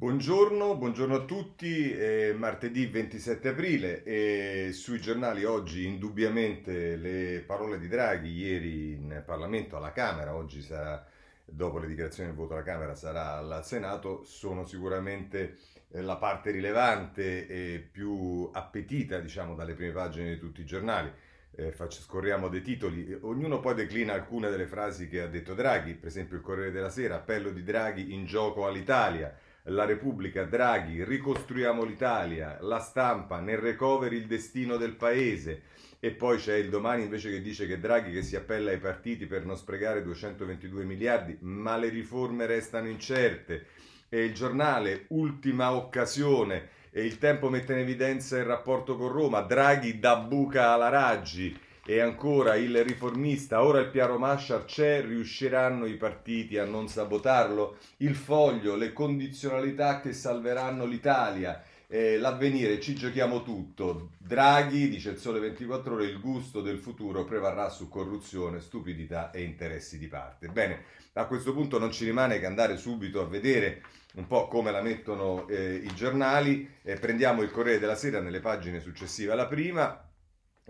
Buongiorno, buongiorno a tutti, è martedì 27 aprile e sui giornali oggi indubbiamente le parole di Draghi ieri in Parlamento alla Camera, oggi sarà, dopo le dichiarazioni del voto alla Camera sarà al Senato, sono sicuramente eh, la parte rilevante e più appetita diciamo dalle prime pagine di tutti i giornali. Eh, faccio, scorriamo dei titoli, ognuno poi declina alcune delle frasi che ha detto Draghi, per esempio il Corriere della Sera, appello di Draghi in gioco all'Italia la Repubblica, Draghi, ricostruiamo l'Italia, la stampa, nel recovery il destino del paese. E poi c'è il domani invece che dice che Draghi che si appella ai partiti per non sprecare 222 miliardi, ma le riforme restano incerte. E il giornale, ultima occasione, e il tempo mette in evidenza il rapporto con Roma, Draghi da buca alla Raggi e ancora il riformista, ora il piano Marshall c'è, riusciranno i partiti a non sabotarlo? Il foglio, le condizionalità che salveranno l'Italia, eh, l'avvenire, ci giochiamo tutto. Draghi, dice il Sole 24 ore, il gusto del futuro prevarrà su corruzione, stupidità e interessi di parte. Bene, a questo punto non ci rimane che andare subito a vedere un po' come la mettono eh, i giornali. Eh, prendiamo il Corriere della Sera nelle pagine successive alla prima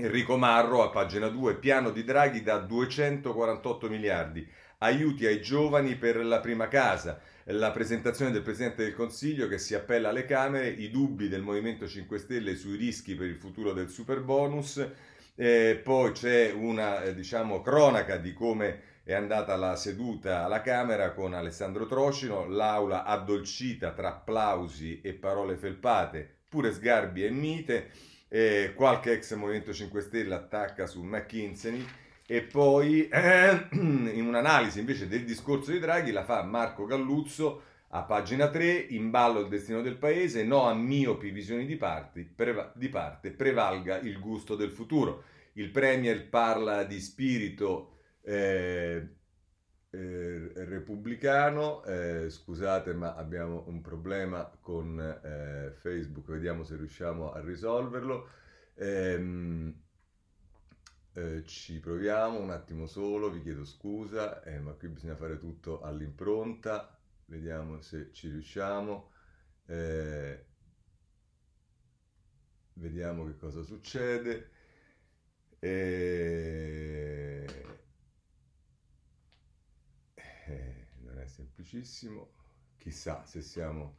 Enrico Marro a pagina 2, piano di Draghi da 248 miliardi, aiuti ai giovani per la prima casa, la presentazione del Presidente del Consiglio che si appella alle Camere, i dubbi del Movimento 5 Stelle sui rischi per il futuro del super bonus, eh, poi c'è una eh, diciamo, cronaca di come è andata la seduta alla Camera con Alessandro Trocino, l'aula addolcita tra applausi e parole felpate, pure sgarbi e mite eh, qualche ex Movimento 5 Stelle attacca su McKinsey e poi eh, in un'analisi invece del discorso di Draghi la fa Marco Galluzzo a pagina 3, in ballo il destino del paese, no a miopi visioni di, parti, preva- di parte, prevalga il gusto del futuro. Il Premier parla di spirito eh, eh, repubblicano, eh, scusate ma abbiamo un problema con eh, Facebook, vediamo se riusciamo a risolverlo. Ehm, eh, ci proviamo un attimo solo, vi chiedo scusa, eh, ma qui bisogna fare tutto all'impronta, vediamo se ci riusciamo. Vediamo che cosa succede. E semplicissimo. Chissà se siamo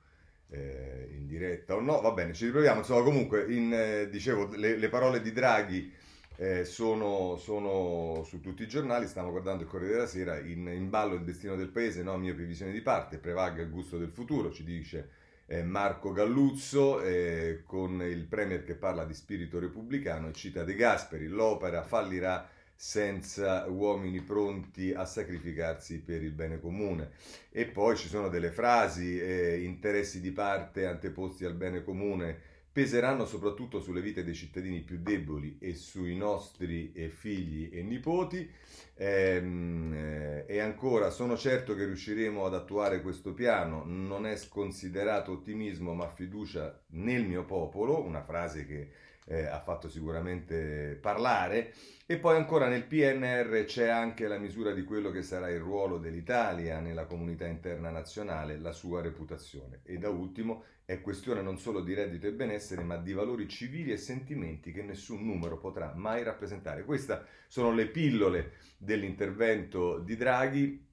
eh, in diretta o no. Va bene, ci riproviamo. Insomma, comunque, in, eh, dicevo, le, le, parole di Draghi eh, sono, sono, su tutti i giornali. Stiamo guardando il Corriere della Sera. In, in ballo il destino del paese, no? Mia previsione di parte. Prevalga il gusto del futuro, ci dice eh, Marco Galluzzo, eh, con il Premier che parla di spirito repubblicano cita De Gasperi. L'opera fallirà senza uomini pronti a sacrificarsi per il bene comune. E poi ci sono delle frasi, eh, interessi di parte anteposti al bene comune, peseranno soprattutto sulle vite dei cittadini più deboli e sui nostri eh, figli e nipoti. Ehm, eh, e ancora, sono certo che riusciremo ad attuare questo piano, non è sconsiderato ottimismo ma fiducia nel mio popolo, una frase che eh, ha fatto sicuramente parlare. E poi ancora nel PNR c'è anche la misura di quello che sarà il ruolo dell'Italia nella comunità interna nazionale, la sua reputazione. E da ultimo è questione non solo di reddito e benessere, ma di valori civili e sentimenti che nessun numero potrà mai rappresentare. Queste sono le pillole dell'intervento di Draghi.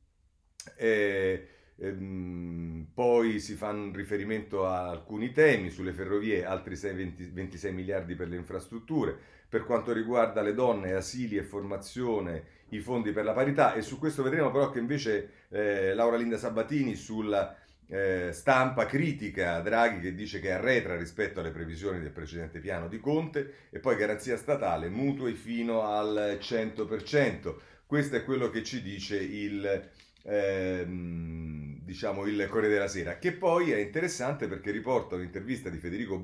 Eh, Ehm, poi si fa un riferimento a alcuni temi sulle ferrovie, altri 6, 20, 26 miliardi per le infrastrutture, per quanto riguarda le donne, asili e formazione, i fondi per la parità e su questo vedremo però che invece eh, Laura Linda Sabatini sulla eh, stampa critica Draghi che dice che arretra rispetto alle previsioni del precedente piano di Conte e poi garanzia statale, mutui fino al 100%. Questo è quello che ci dice il ehm, diciamo il Corriere della Sera, che poi è interessante perché riporta un'intervista di Federico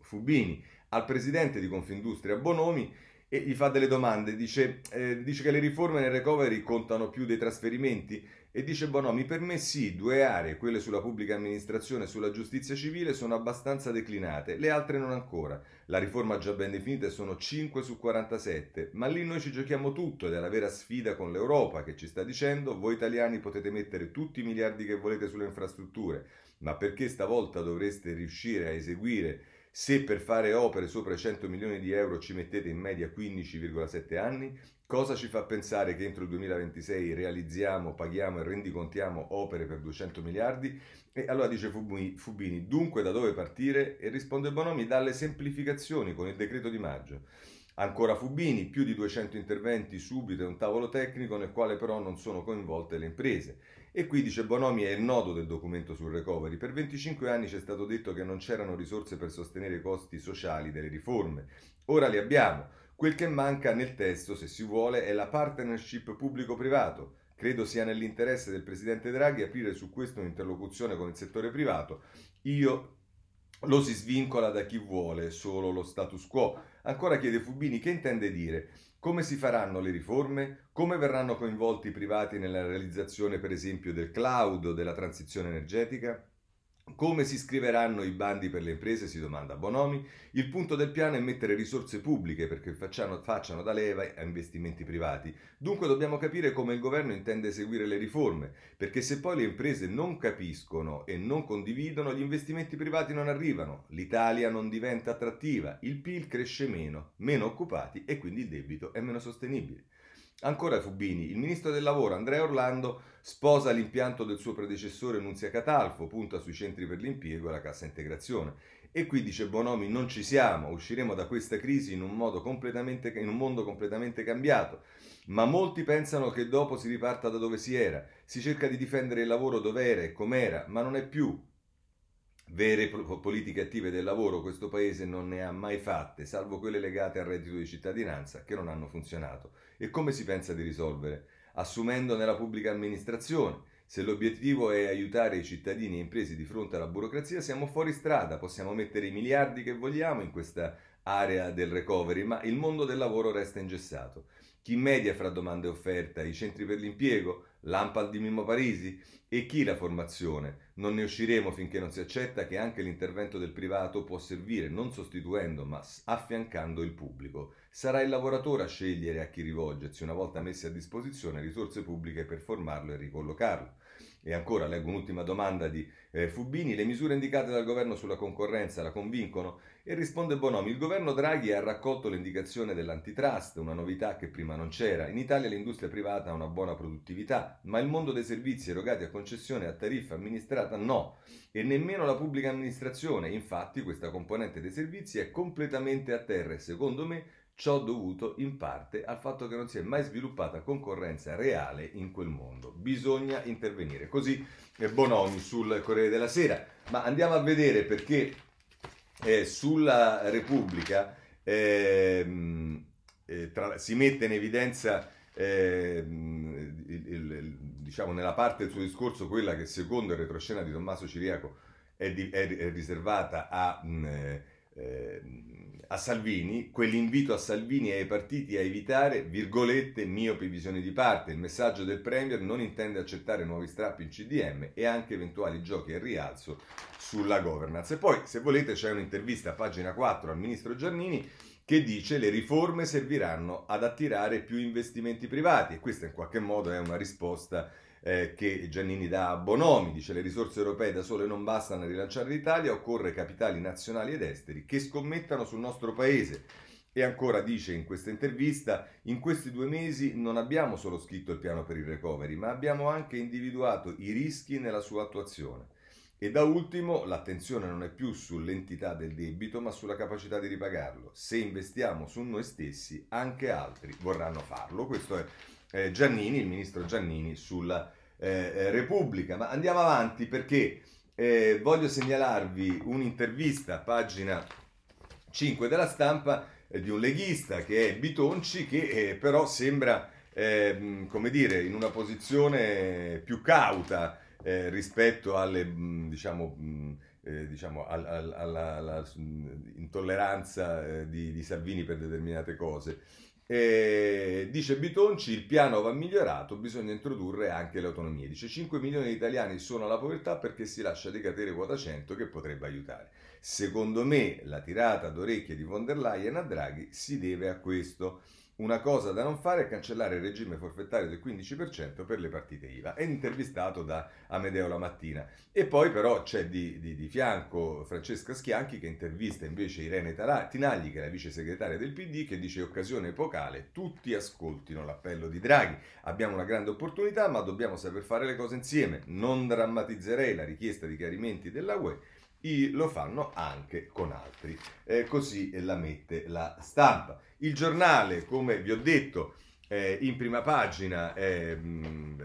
Fubini al presidente di Confindustria Bonomi e gli fa delle domande, dice, eh, dice che le riforme nel recovery contano più dei trasferimenti E dice Bonomi, per me sì, due aree, quelle sulla pubblica amministrazione e sulla giustizia civile, sono abbastanza declinate, le altre non ancora. La riforma già ben definita sono 5 su 47, ma lì noi ci giochiamo tutto ed è la vera sfida con l'Europa che ci sta dicendo voi italiani potete mettere tutti i miliardi che volete sulle infrastrutture, ma perché stavolta dovreste riuscire a eseguire se per fare opere sopra i 100 milioni di euro ci mettete in media 15,7 anni, cosa ci fa pensare che entro il 2026 realizziamo, paghiamo e rendicontiamo opere per 200 miliardi? E allora dice Fubini, dunque da dove partire? E risponde Bonomi, dalle semplificazioni con il decreto di maggio. Ancora Fubini, più di 200 interventi subito e un tavolo tecnico nel quale però non sono coinvolte le imprese. E qui dice Bonomi è il nodo del documento sul recovery. Per 25 anni ci è stato detto che non c'erano risorse per sostenere i costi sociali delle riforme. Ora li abbiamo. Quel che manca nel testo, se si vuole, è la partnership pubblico-privato. Credo sia nell'interesse del Presidente Draghi aprire su questo un'interlocuzione con il settore privato. Io lo si svincola da chi vuole solo lo status quo. Ancora chiede Fubini che intende dire come si faranno le riforme? Come verranno coinvolti i privati nella realizzazione, per esempio, del cloud o della transizione energetica? Come si scriveranno i bandi per le imprese? Si domanda Bonomi. Il punto del piano è mettere risorse pubbliche perché facciano, facciano da leva a investimenti privati. Dunque dobbiamo capire come il governo intende eseguire le riforme, perché se poi le imprese non capiscono e non condividono, gli investimenti privati non arrivano, l'Italia non diventa attrattiva, il PIL cresce meno, meno occupati e quindi il debito è meno sostenibile. Ancora Fubini, il ministro del lavoro Andrea Orlando sposa l'impianto del suo predecessore Nunzia Catalfo, punta sui centri per l'impiego e la cassa integrazione. E qui dice Bonomi, non ci siamo, usciremo da questa crisi in un, in un mondo completamente cambiato. Ma molti pensano che dopo si riparta da dove si era, si cerca di difendere il lavoro dove era e com'era, ma non è più vere politiche attive del lavoro questo paese non ne ha mai fatte, salvo quelle legate al reddito di cittadinanza che non hanno funzionato. E come si pensa di risolvere? Assumendo nella pubblica amministrazione. Se l'obiettivo è aiutare i cittadini e imprese di fronte alla burocrazia, siamo fuori strada, possiamo mettere i miliardi che vogliamo in questa area del recovery, ma il mondo del lavoro resta ingessato. Chi media fra domanda e offerta? I centri per l'impiego? L'AMPAL di Mimmo Parisi? E chi la formazione? Non ne usciremo finché non si accetta che anche l'intervento del privato può servire non sostituendo ma affiancando il pubblico. Sarà il lavoratore a scegliere a chi rivolgersi una volta messe a disposizione risorse pubbliche per formarlo e ricollocarlo. E ancora leggo un'ultima domanda di eh, Fubini, le misure indicate dal governo sulla concorrenza la convincono? E risponde Bonomi, il governo Draghi ha raccolto l'indicazione dell'antitrust, una novità che prima non c'era. In Italia l'industria privata ha una buona produttività, ma il mondo dei servizi erogati a concessione a tariffa amministrata no, e nemmeno la pubblica amministrazione. Infatti questa componente dei servizi è completamente a terra e secondo me Ciò dovuto in parte al fatto che non si è mai sviluppata concorrenza reale in quel mondo. Bisogna intervenire. Così eh, Bonomi sul Corriere della Sera. Ma andiamo a vedere perché eh, sulla Repubblica eh, eh, tra, si mette in evidenza ehm, il, il, diciamo nella parte del suo discorso quella che secondo il retroscena di Tommaso Ciriaco è, di, è, è riservata a... Mh, mm, eh, a Salvini, quell'invito a Salvini e ai partiti a evitare, virgolette, miopi visioni di parte. Il messaggio del Premier non intende accettare nuovi strappi in CDM e anche eventuali giochi al rialzo sulla governance. E poi, se volete, c'è un'intervista a pagina 4 al ministro Giannini che dice le riforme serviranno ad attirare più investimenti privati e questa in qualche modo è una risposta eh, che Giannini dà a Bonomi, dice le risorse europee da sole non bastano a rilanciare l'Italia, occorre capitali nazionali ed esteri che scommettano sul nostro paese. E ancora dice in questa intervista, in questi due mesi non abbiamo solo scritto il piano per il recovery, ma abbiamo anche individuato i rischi nella sua attuazione. E da ultimo, l'attenzione non è più sull'entità del debito, ma sulla capacità di ripagarlo. Se investiamo su noi stessi, anche altri vorranno farlo. Questo è Giannini, il ministro Giannini, sulla eh, eh, Repubblica. Ma andiamo avanti perché eh, voglio segnalarvi un'intervista, pagina 5 della stampa, eh, di un leghista che è Bitonci, che eh, però sembra, ehm, come dire, in una posizione più cauta rispetto alle, mm, diciamo, mm, diciamo, alla, alla, alla, intolleranza di, di, Salvini per determinate cose Eh, dice Bitonci, il piano va migliorato, bisogna introdurre anche le autonomie. Dice 5 milioni di italiani sono alla povertà perché si lascia decadere quota 100 che potrebbe aiutare. Secondo me la tirata d'orecchie di von der Leyen a Draghi si deve a questo. Una cosa da non fare è cancellare il regime forfettario del 15% per le partite IVA. È intervistato da Amedeo la mattina. E poi però c'è di, di, di fianco Francesca Schianchi che intervista invece Irene Tinagli, che è la vice segretaria del PD, che dice occasione epocale, tutti ascoltino l'appello di Draghi. Abbiamo una grande opportunità, ma dobbiamo saper fare le cose insieme. Non drammatizzerei la richiesta di chiarimenti della UE lo fanno anche con altri. Eh, così la mette la stampa. Il giornale, come vi ho detto, eh, in prima pagina eh,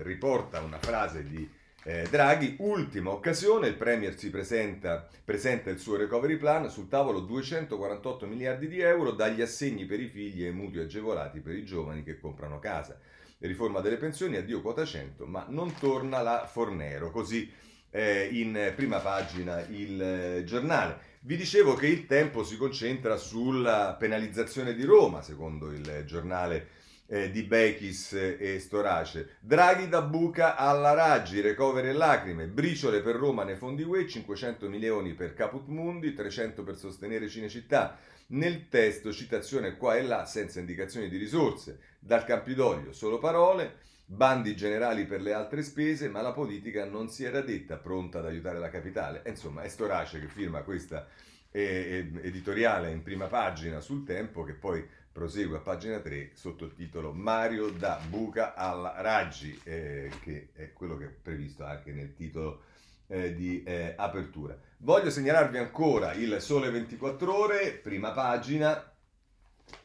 riporta una frase di eh, Draghi, ultima occasione, il Premier si presenta, presenta il suo recovery plan, sul tavolo 248 miliardi di euro dagli assegni per i figli e mutui agevolati per i giovani che comprano casa. Riforma delle pensioni, addio quota 100, ma non torna la Fornero, così eh, in prima pagina il eh, giornale. Vi dicevo che il tempo si concentra sulla penalizzazione di Roma, secondo il giornale eh, di Bechis e Storace. Draghi da buca alla Raggi, recovery e lacrime, briciole per Roma nei fondi UE, 500 milioni per Caput Mundi, 300 per sostenere Cinecittà. Nel testo citazione qua e là senza indicazioni di risorse. Dal Campidoglio solo parole bandi generali per le altre spese, ma la politica non si era detta pronta ad aiutare la capitale. E insomma, è Storace che firma questa eh, editoriale in prima pagina sul tempo che poi prosegue a pagina 3 sotto il titolo Mario da Buca alla Raggi, eh, che è quello che è previsto anche nel titolo eh, di eh, apertura. Voglio segnalarvi ancora il Sole 24 ore, prima pagina.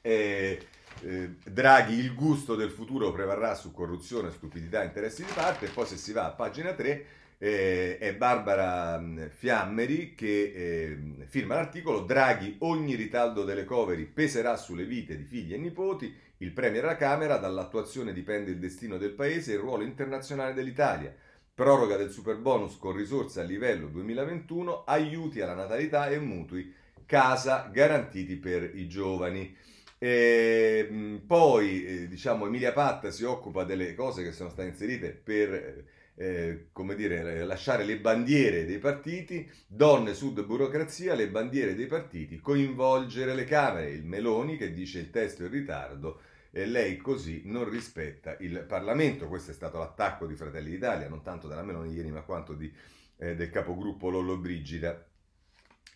Eh, eh, Draghi, il gusto del futuro prevarrà su corruzione, stupidità interessi di parte. E poi se si va a pagina 3 eh, è Barbara mm, Fiammeri che eh, firma l'articolo Draghi, ogni ritardo delle covery peserà sulle vite di figli e nipoti. Il Premier alla Camera, dall'attuazione dipende il destino del Paese e il ruolo internazionale dell'Italia. Proroga del super bonus con risorse a livello 2021, aiuti alla natalità e mutui casa garantiti per i giovani. E, poi, eh, diciamo, Emilia Patta si occupa delle cose che sono state inserite per, eh, come dire, lasciare le bandiere dei partiti, donne, sud, burocrazia, le bandiere dei partiti, coinvolgere le Camere, il Meloni che dice il testo è in ritardo e lei così non rispetta il Parlamento. Questo è stato l'attacco di Fratelli d'Italia, non tanto della Meloni ieri, ma quanto di, eh, del capogruppo Lollo Brigida.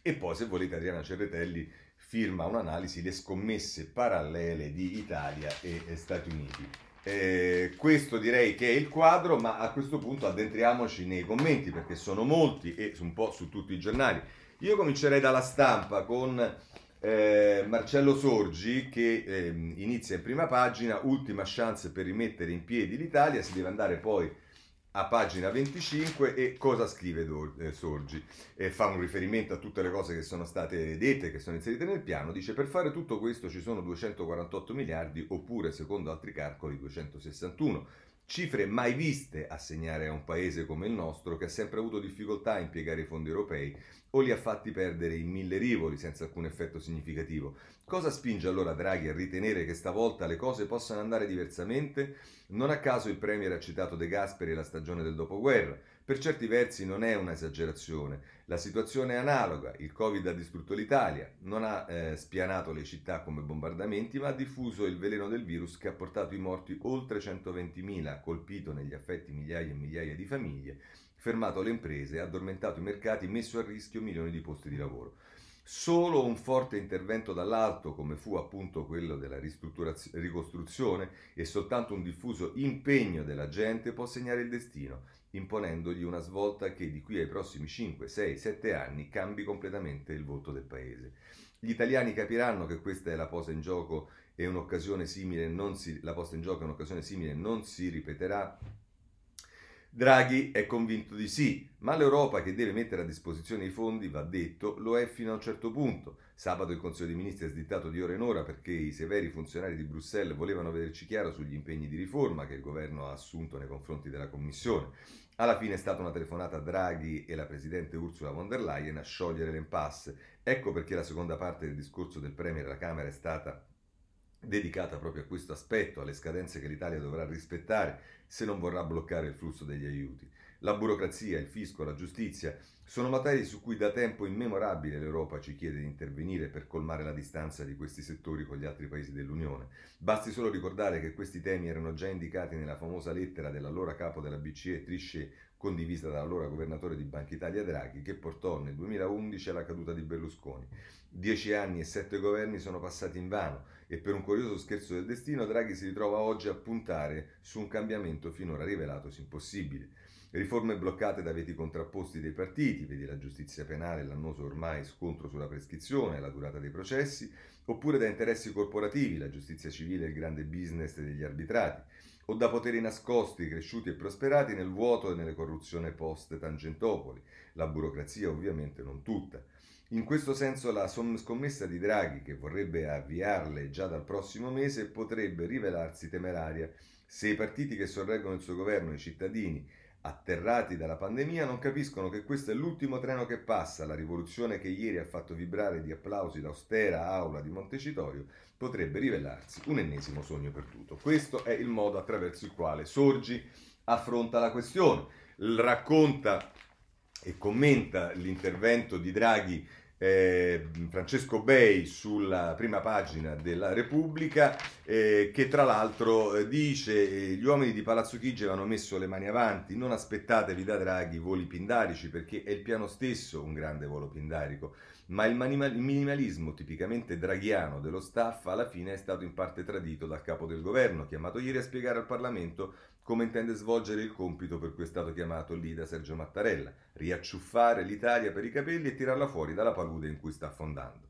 E poi, se volete, Adriana Cerretelli firma un'analisi le scommesse parallele di Italia e Stati Uniti. Eh, questo direi che è il quadro, ma a questo punto addentriamoci nei commenti perché sono molti e un po' su tutti i giornali. Io comincerei dalla stampa con eh, Marcello Sorgi che eh, inizia in prima pagina, ultima chance per rimettere in piedi l'Italia, si deve andare poi a pagina 25 e cosa scrive eh, Sorgi? E fa un riferimento a tutte le cose che sono state dette, che sono inserite nel piano, dice per fare tutto questo ci sono 248 miliardi oppure secondo altri calcoli 261. Cifre mai viste assegnare a un paese come il nostro che ha sempre avuto difficoltà a impiegare i fondi europei o li ha fatti perdere in mille rivoli senza alcun effetto significativo. Cosa spinge allora Draghi a ritenere che stavolta le cose possano andare diversamente? Non a caso il Premier ha citato De Gasperi e la stagione del dopoguerra. Per certi versi non è un'esagerazione. La situazione è analoga. Il Covid ha distrutto l'Italia, non ha eh, spianato le città come bombardamenti, ma ha diffuso il veleno del virus che ha portato i morti oltre 120.000, colpito negli affetti migliaia e migliaia di famiglie fermato le imprese, addormentato i mercati, messo a rischio milioni di posti di lavoro. Solo un forte intervento dall'alto, come fu appunto quello della ricostruzione, e soltanto un diffuso impegno della gente può segnare il destino, imponendogli una svolta che di qui ai prossimi 5, 6, 7 anni cambi completamente il volto del paese. Gli italiani capiranno che questa è la posa in gioco e un'occasione simile non si, la posta in gioco è un'occasione simile non si ripeterà Draghi è convinto di sì, ma l'Europa che deve mettere a disposizione i fondi, va detto, lo è fino a un certo punto. Sabato il Consiglio dei Ministri ha sdittato di ora in ora perché i severi funzionari di Bruxelles volevano vederci chiaro sugli impegni di riforma che il governo ha assunto nei confronti della Commissione. Alla fine è stata una telefonata a Draghi e la Presidente Ursula von der Leyen a sciogliere l'impasse. Ecco perché la seconda parte del discorso del Premier alla Camera è stata dedicata proprio a questo aspetto, alle scadenze che l'Italia dovrà rispettare se non vorrà bloccare il flusso degli aiuti. La burocrazia, il fisco, la giustizia sono materie su cui da tempo immemorabile l'Europa ci chiede di intervenire per colmare la distanza di questi settori con gli altri paesi dell'Unione. Basti solo ricordare che questi temi erano già indicati nella famosa lettera dell'allora capo della BCE Trichet condivisa dall'allora governatore di Banca Italia Draghi, che portò nel 2011 alla caduta di Berlusconi. Dieci anni e sette governi sono passati in vano e per un curioso scherzo del destino Draghi si ritrova oggi a puntare su un cambiamento finora rivelatosi impossibile. Riforme bloccate da veti contrapposti dei partiti, vedi la giustizia penale, l'annoso ormai scontro sulla prescrizione la durata dei processi, oppure da interessi corporativi, la giustizia civile il grande business degli arbitrati o da poteri nascosti, cresciuti e prosperati nel vuoto e nelle corruzioni post Tangentopoli. La burocrazia ovviamente non tutta. In questo senso la scommessa di Draghi, che vorrebbe avviarle già dal prossimo mese, potrebbe rivelarsi temeraria se i partiti che sorreggono il suo governo e i cittadini atterrati dalla pandemia non capiscono che questo è l'ultimo treno che passa, la rivoluzione che ieri ha fatto vibrare di applausi l'austera aula di Montecitorio potrebbe rivelarsi un ennesimo sogno perduto. Questo è il modo attraverso il quale Sorgi affronta la questione, racconta e commenta l'intervento di Draghi eh, Francesco Bei sulla prima pagina della Repubblica, eh, che tra l'altro eh, dice eh, gli uomini di Palazzo Chigi avevano messo le mani avanti, non aspettatevi da Draghi voli pindarici perché è il piano stesso un grande volo pindarico, ma il, minimalismo tipicamente draghiano dello staff alla fine è stato in parte tradito dal capo del governo, chiamato ieri a spiegare al Parlamento come intende svolgere il compito per cui è stato chiamato lì da Sergio Mattarella, riacciuffare l'Italia per i capelli e tirarla fuori dalla palude in cui sta affondando.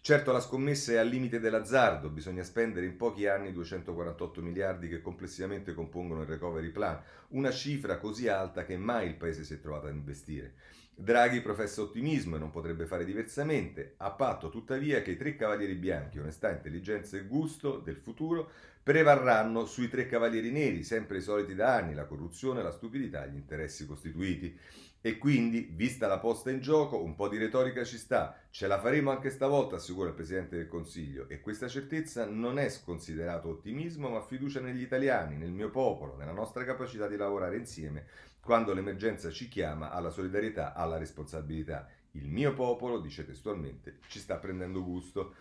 Certo la scommessa è al limite dell'azzardo, bisogna spendere in pochi anni 248 miliardi che complessivamente compongono il recovery plan, una cifra così alta che mai il Paese si è trovato a investire. Draghi professa ottimismo e non potrebbe fare diversamente, a patto tuttavia che i tre cavalieri bianchi, onestà, intelligenza e gusto del futuro prevarranno sui tre cavalieri neri, sempre i soliti da anni, la corruzione, la stupidità e gli interessi costituiti. E quindi, vista la posta in gioco, un po' di retorica ci sta. Ce la faremo anche stavolta, assicura il Presidente del Consiglio. E questa certezza non è considerato ottimismo, ma fiducia negli italiani, nel mio popolo, nella nostra capacità di lavorare insieme quando l'emergenza ci chiama alla solidarietà, alla responsabilità. Il mio popolo, dice testualmente, ci sta prendendo gusto.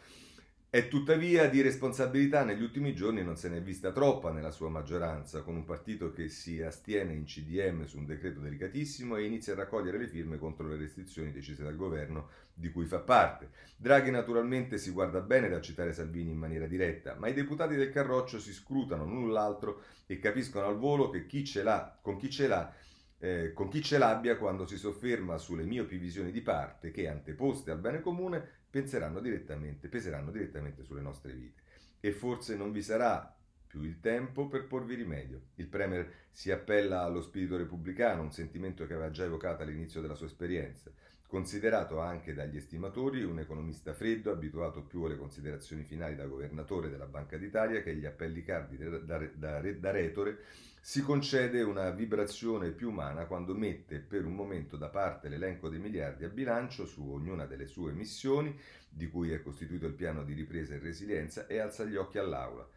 E tuttavia di responsabilità negli ultimi giorni non se ne è vista troppa nella sua maggioranza, con un partito che si astiene in CDM su un decreto delicatissimo e inizia a raccogliere le firme contro le restrizioni decise dal governo di cui fa parte. Draghi naturalmente si guarda bene da citare Salvini in maniera diretta, ma i deputati del Carroccio si scrutano null'altro e capiscono al volo che chi ce l'ha, con chi ce l'ha eh, con chi ce l'abbia quando si sofferma sulle miopi visioni di parte che, anteposte al bene comune, penseranno direttamente, peseranno direttamente sulle nostre vite. E forse non vi sarà più il tempo per porvi rimedio. Il Premier si appella allo spirito repubblicano, un sentimento che aveva già evocato all'inizio della sua esperienza. Considerato anche dagli estimatori un economista freddo, abituato più alle considerazioni finali da governatore della Banca d'Italia che agli appelli cardi da, da, da, retore, si concede una vibrazione più umana quando mette per un momento da parte l'elenco dei miliardi a bilancio su ognuna delle sue missioni, di cui è costituito il piano di ripresa e resilienza, e alza gli occhi all'aula.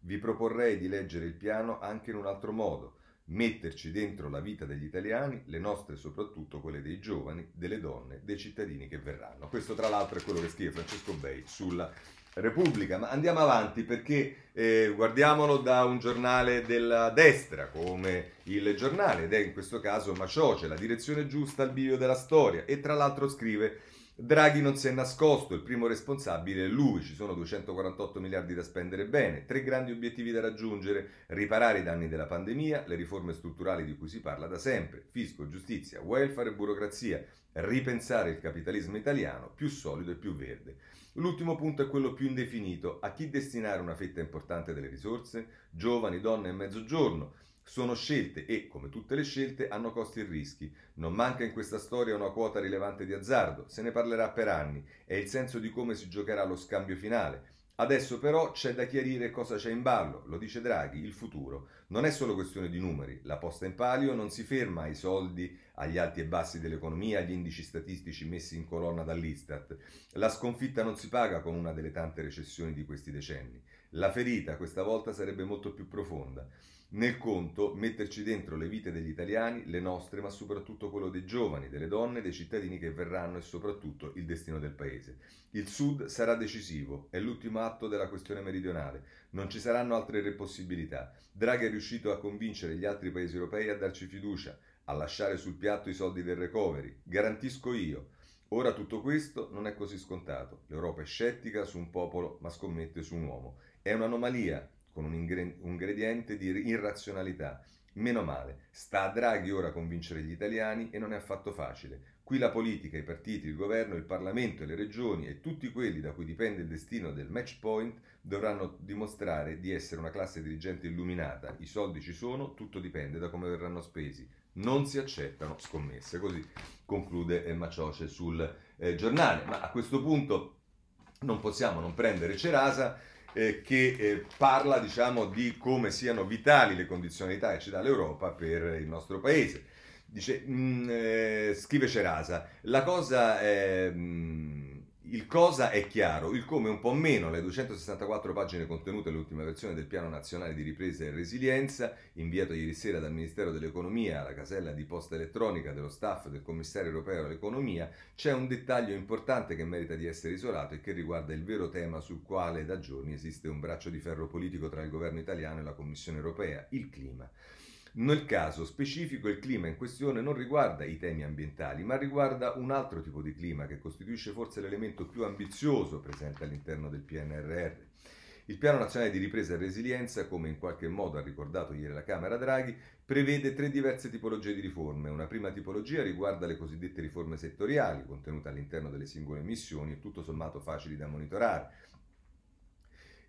Vi proporrei di leggere il piano anche in un altro modo metterci dentro la vita degli italiani, le nostre soprattutto quelle dei giovani, delle donne, dei cittadini che verranno. Questo tra l'altro è quello che scrive Francesco Bei sulla Repubblica, ma andiamo avanti perché eh, guardiamolo da un giornale della destra come il giornale ed è in questo caso Macioce, la direzione giusta al bivio della storia e tra l'altro scrive Draghi non si è nascosto, il primo responsabile è lui, ci sono 248 miliardi da spendere bene, tre grandi obiettivi da raggiungere, riparare i danni della pandemia, le riforme strutturali di cui si parla da sempre, fisco, giustizia, welfare e burocrazia, ripensare il capitalismo italiano più solido e più verde. L'ultimo punto è quello più indefinito, a chi destinare una fetta importante delle risorse? Giovani, donne e mezzogiorno. Sono scelte e, come tutte le scelte, hanno costi e rischi. Non manca in questa storia una quota rilevante di azzardo, se ne parlerà per anni, è il senso di come si giocherà lo scambio finale. Adesso però c'è da chiarire cosa c'è in ballo, lo dice Draghi, il futuro. Non è solo questione di numeri, la posta in palio non si ferma ai soldi, agli alti e bassi dell'economia, agli indici statistici messi in colonna dall'Istat. La sconfitta non si paga con una delle tante recessioni di questi decenni. La ferita questa volta sarebbe molto più profonda nel conto metterci dentro le vite degli italiani, le nostre, ma soprattutto quello dei giovani, delle donne, dei cittadini che verranno e soprattutto il destino del paese. Il Sud sarà decisivo, è l'ultimo atto della questione meridionale, non ci saranno altre possibilità. Draghi è riuscito a convincere gli altri paesi europei a darci fiducia, a lasciare sul piatto i soldi del recovery. Garantisco io. Ora tutto questo non è così scontato. L'Europa è scettica su un popolo, ma scommette su un uomo. È un'anomalia, con un, ingre- un ingrediente di irrazionalità. Meno male, sta a Draghi ora convincere gli italiani e non è affatto facile. Qui la politica, i partiti, il governo, il Parlamento e le regioni e tutti quelli da cui dipende il destino del match point dovranno dimostrare di essere una classe dirigente illuminata. I soldi ci sono, tutto dipende da come verranno spesi. Non si accettano scommesse. Così conclude Macioce sul eh, giornale. Ma a questo punto non possiamo non prendere Cerasa eh, che eh, parla diciamo, di come siano vitali le condizionalità che ci dà l'Europa per il nostro paese. Dice, mh, mm, eh, scrive Cerasa, la cosa. Mh, mm, il cosa è chiaro, il come un po' meno, le 264 pagine contenute nell'ultima versione del Piano Nazionale di Ripresa e Resilienza, inviato ieri sera dal Ministero dell'Economia alla casella di posta elettronica dello staff del Commissario europeo all'economia, c'è un dettaglio importante che merita di essere isolato e che riguarda il vero tema sul quale da giorni esiste un braccio di ferro politico tra il governo italiano e la Commissione europea, il clima. Nel caso specifico il clima in questione non riguarda i temi ambientali, ma riguarda un altro tipo di clima che costituisce forse l'elemento più ambizioso presente all'interno del PNRR. Il Piano Nazionale di Ripresa e Resilienza, come in qualche modo ha ricordato ieri la Camera Draghi, prevede tre diverse tipologie di riforme. Una prima tipologia riguarda le cosiddette riforme settoriali, contenute all'interno delle singole missioni e tutto sommato facili da monitorare.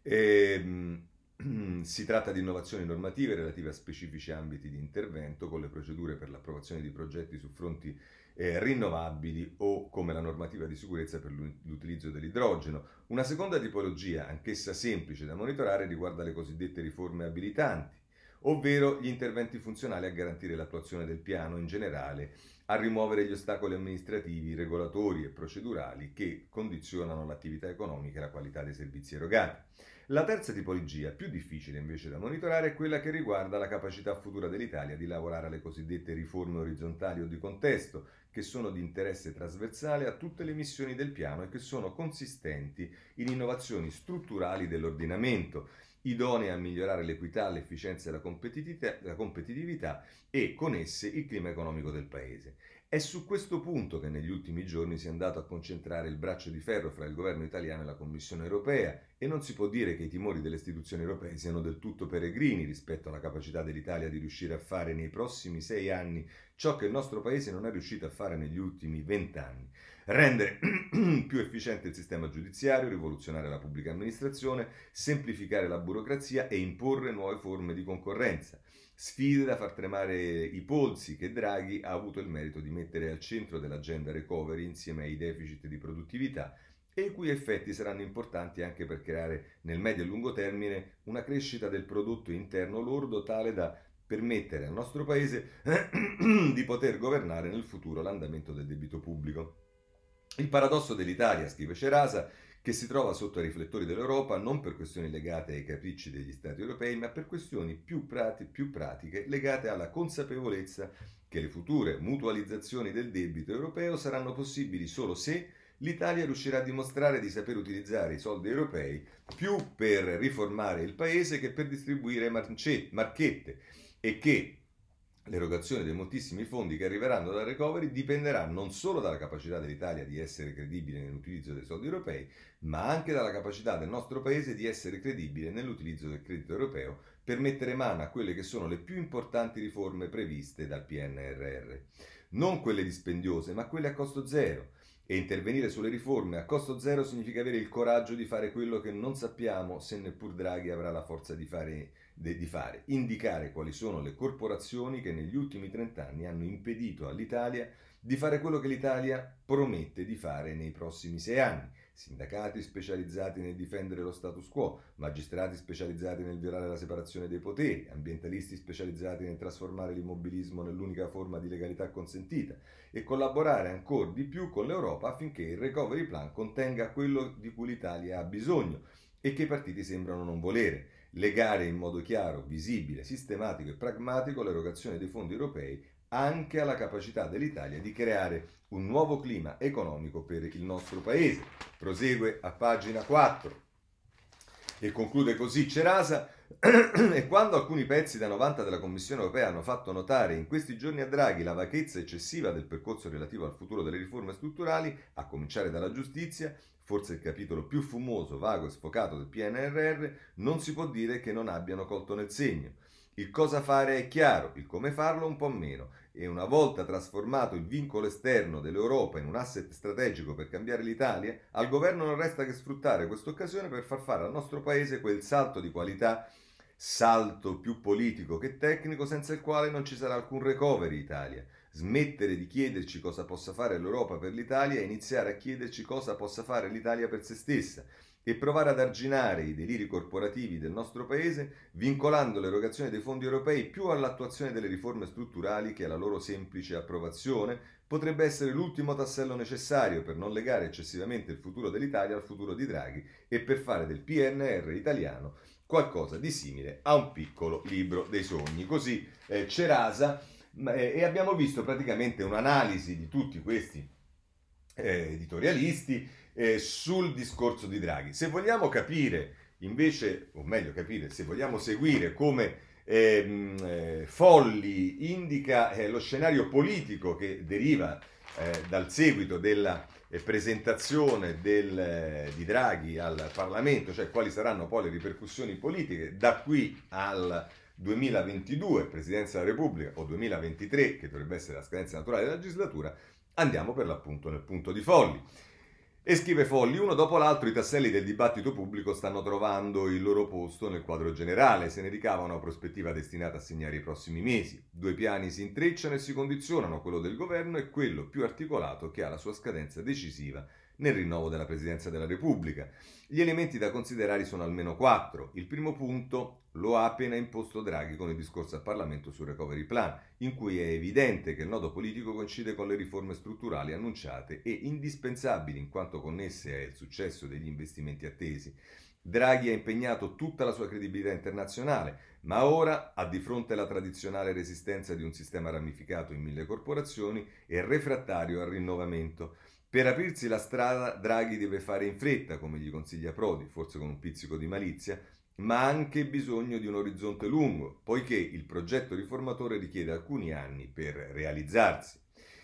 E, ehm, si tratta di innovazioni normative relative a specifici ambiti di intervento con le procedure per l'approvazione di progetti su fronti eh, rinnovabili o come la normativa di sicurezza per l'utilizzo dell'idrogeno. Una seconda tipologia, anch'essa semplice da monitorare, riguarda le cosiddette riforme abilitanti, ovvero gli interventi funzionali a garantire l'attuazione del piano in generale, a rimuovere gli ostacoli amministrativi, regolatori e procedurali che condizionano l'attività economica e la qualità dei servizi erogati. La terza tipologia, più difficile invece da monitorare, è quella che riguarda la capacità futura dell'Italia di lavorare alle cosiddette riforme orizzontali o di contesto, che sono di interesse trasversale a tutte le missioni del piano e che sono consistenti in innovazioni strutturali dell'ordinamento, idonee a migliorare l'equità, l'efficienza e la competitività, la competitività e con esse il clima economico del Paese. È su questo punto che negli ultimi giorni si è andato a concentrare il braccio di ferro fra il governo italiano e la Commissione europea e non si può dire che i timori delle istituzioni europee siano del tutto peregrini rispetto alla capacità dell'Italia di riuscire a fare nei prossimi sei anni ciò che il nostro paese non è riuscito a fare negli ultimi vent'anni. Rendere più efficiente il sistema giudiziario, rivoluzionare la pubblica amministrazione, semplificare la burocrazia e imporre nuove forme di concorrenza Sfide da far tremare i polsi che Draghi ha avuto il merito di mettere al centro dell'agenda recovery insieme ai deficit di produttività e i cui effetti saranno importanti anche per creare nel medio e lungo termine una crescita del prodotto interno lordo tale da permettere al nostro Paese di poter governare nel futuro l'andamento del debito pubblico. Il paradosso dell'Italia, scrive Cerasa, che si trova sotto i riflettori dell'Europa non per questioni legate ai capricci degli Stati europei, ma per questioni più, prati- più pratiche legate alla consapevolezza che le future mutualizzazioni del debito europeo saranno possibili solo se l'Italia riuscirà a dimostrare di saper utilizzare i soldi europei più per riformare il paese che per distribuire marchette e che L'erogazione dei moltissimi fondi che arriveranno dal recovery dipenderà non solo dalla capacità dell'Italia di essere credibile nell'utilizzo dei soldi europei, ma anche dalla capacità del nostro Paese di essere credibile nell'utilizzo del credito europeo per mettere mano a quelle che sono le più importanti riforme previste dal PNRR. Non quelle dispendiose, ma quelle a costo zero. E intervenire sulle riforme a costo zero significa avere il coraggio di fare quello che non sappiamo se neppur Draghi avrà la forza di fare di fare, indicare quali sono le corporazioni che negli ultimi 30 anni hanno impedito all'Italia di fare quello che l'Italia promette di fare nei prossimi sei anni, sindacati specializzati nel difendere lo status quo, magistrati specializzati nel violare la separazione dei poteri, ambientalisti specializzati nel trasformare l'immobilismo nell'unica forma di legalità consentita e collaborare ancora di più con l'Europa affinché il recovery plan contenga quello di cui l'Italia ha bisogno e che i partiti sembrano non volere, legare in modo chiaro, visibile, sistematico e pragmatico l'erogazione dei fondi europei anche alla capacità dell'Italia di creare un nuovo clima economico per il nostro paese. Prosegue a pagina 4 e conclude così Cerasa e quando alcuni pezzi da 90 della Commissione europea hanno fatto notare in questi giorni a Draghi la vaghezza eccessiva del percorso relativo al futuro delle riforme strutturali, a cominciare dalla giustizia, forse il capitolo più fumoso, vago e sfocato del PNRR, non si può dire che non abbiano colto nel segno. Il cosa fare è chiaro, il come farlo un po' meno e una volta trasformato il vincolo esterno dell'Europa in un asset strategico per cambiare l'Italia, al governo non resta che sfruttare questa occasione per far fare al nostro paese quel salto di qualità, salto più politico che tecnico, senza il quale non ci sarà alcun recovery Italia. Smettere di chiederci cosa possa fare l'Europa per l'Italia e iniziare a chiederci cosa possa fare l'Italia per se stessa e provare ad arginare i deliri corporativi del nostro Paese, vincolando l'erogazione dei fondi europei più all'attuazione delle riforme strutturali che alla loro semplice approvazione, potrebbe essere l'ultimo tassello necessario per non legare eccessivamente il futuro dell'Italia al futuro di Draghi e per fare del PNR italiano qualcosa di simile a un piccolo libro dei sogni. Così eh, Cerasa e abbiamo visto praticamente un'analisi di tutti questi eh, editorialisti eh, sul discorso di Draghi. Se vogliamo capire invece, o meglio capire, se vogliamo seguire come ehm, eh, Folli indica eh, lo scenario politico che deriva eh, dal seguito della eh, presentazione del, eh, di Draghi al Parlamento, cioè quali saranno poi le ripercussioni politiche da qui al 2022, Presidenza della Repubblica, o 2023, che dovrebbe essere la scadenza naturale della legislatura, andiamo per l'appunto nel punto di Folli. E scrive Folli, uno dopo l'altro i tasselli del dibattito pubblico stanno trovando il loro posto nel quadro generale, se ne ricava una prospettiva destinata a segnare i prossimi mesi. Due piani si intrecciano e si condizionano, quello del governo e quello più articolato che ha la sua scadenza decisiva nel rinnovo della Presidenza della Repubblica. Gli elementi da considerare sono almeno quattro. Il primo punto lo ha appena imposto Draghi con il discorso al Parlamento sul Recovery Plan, in cui è evidente che il nodo politico coincide con le riforme strutturali annunciate e indispensabili in quanto connesse al successo degli investimenti attesi. Draghi ha impegnato tutta la sua credibilità internazionale, ma ora ha di fronte la tradizionale resistenza di un sistema ramificato in mille corporazioni e refrattario al rinnovamento. Per aprirsi la strada, Draghi deve fare in fretta, come gli consiglia Prodi, forse con un pizzico di malizia, ma ha anche bisogno di un orizzonte lungo, poiché il progetto riformatore richiede alcuni anni per realizzarsi.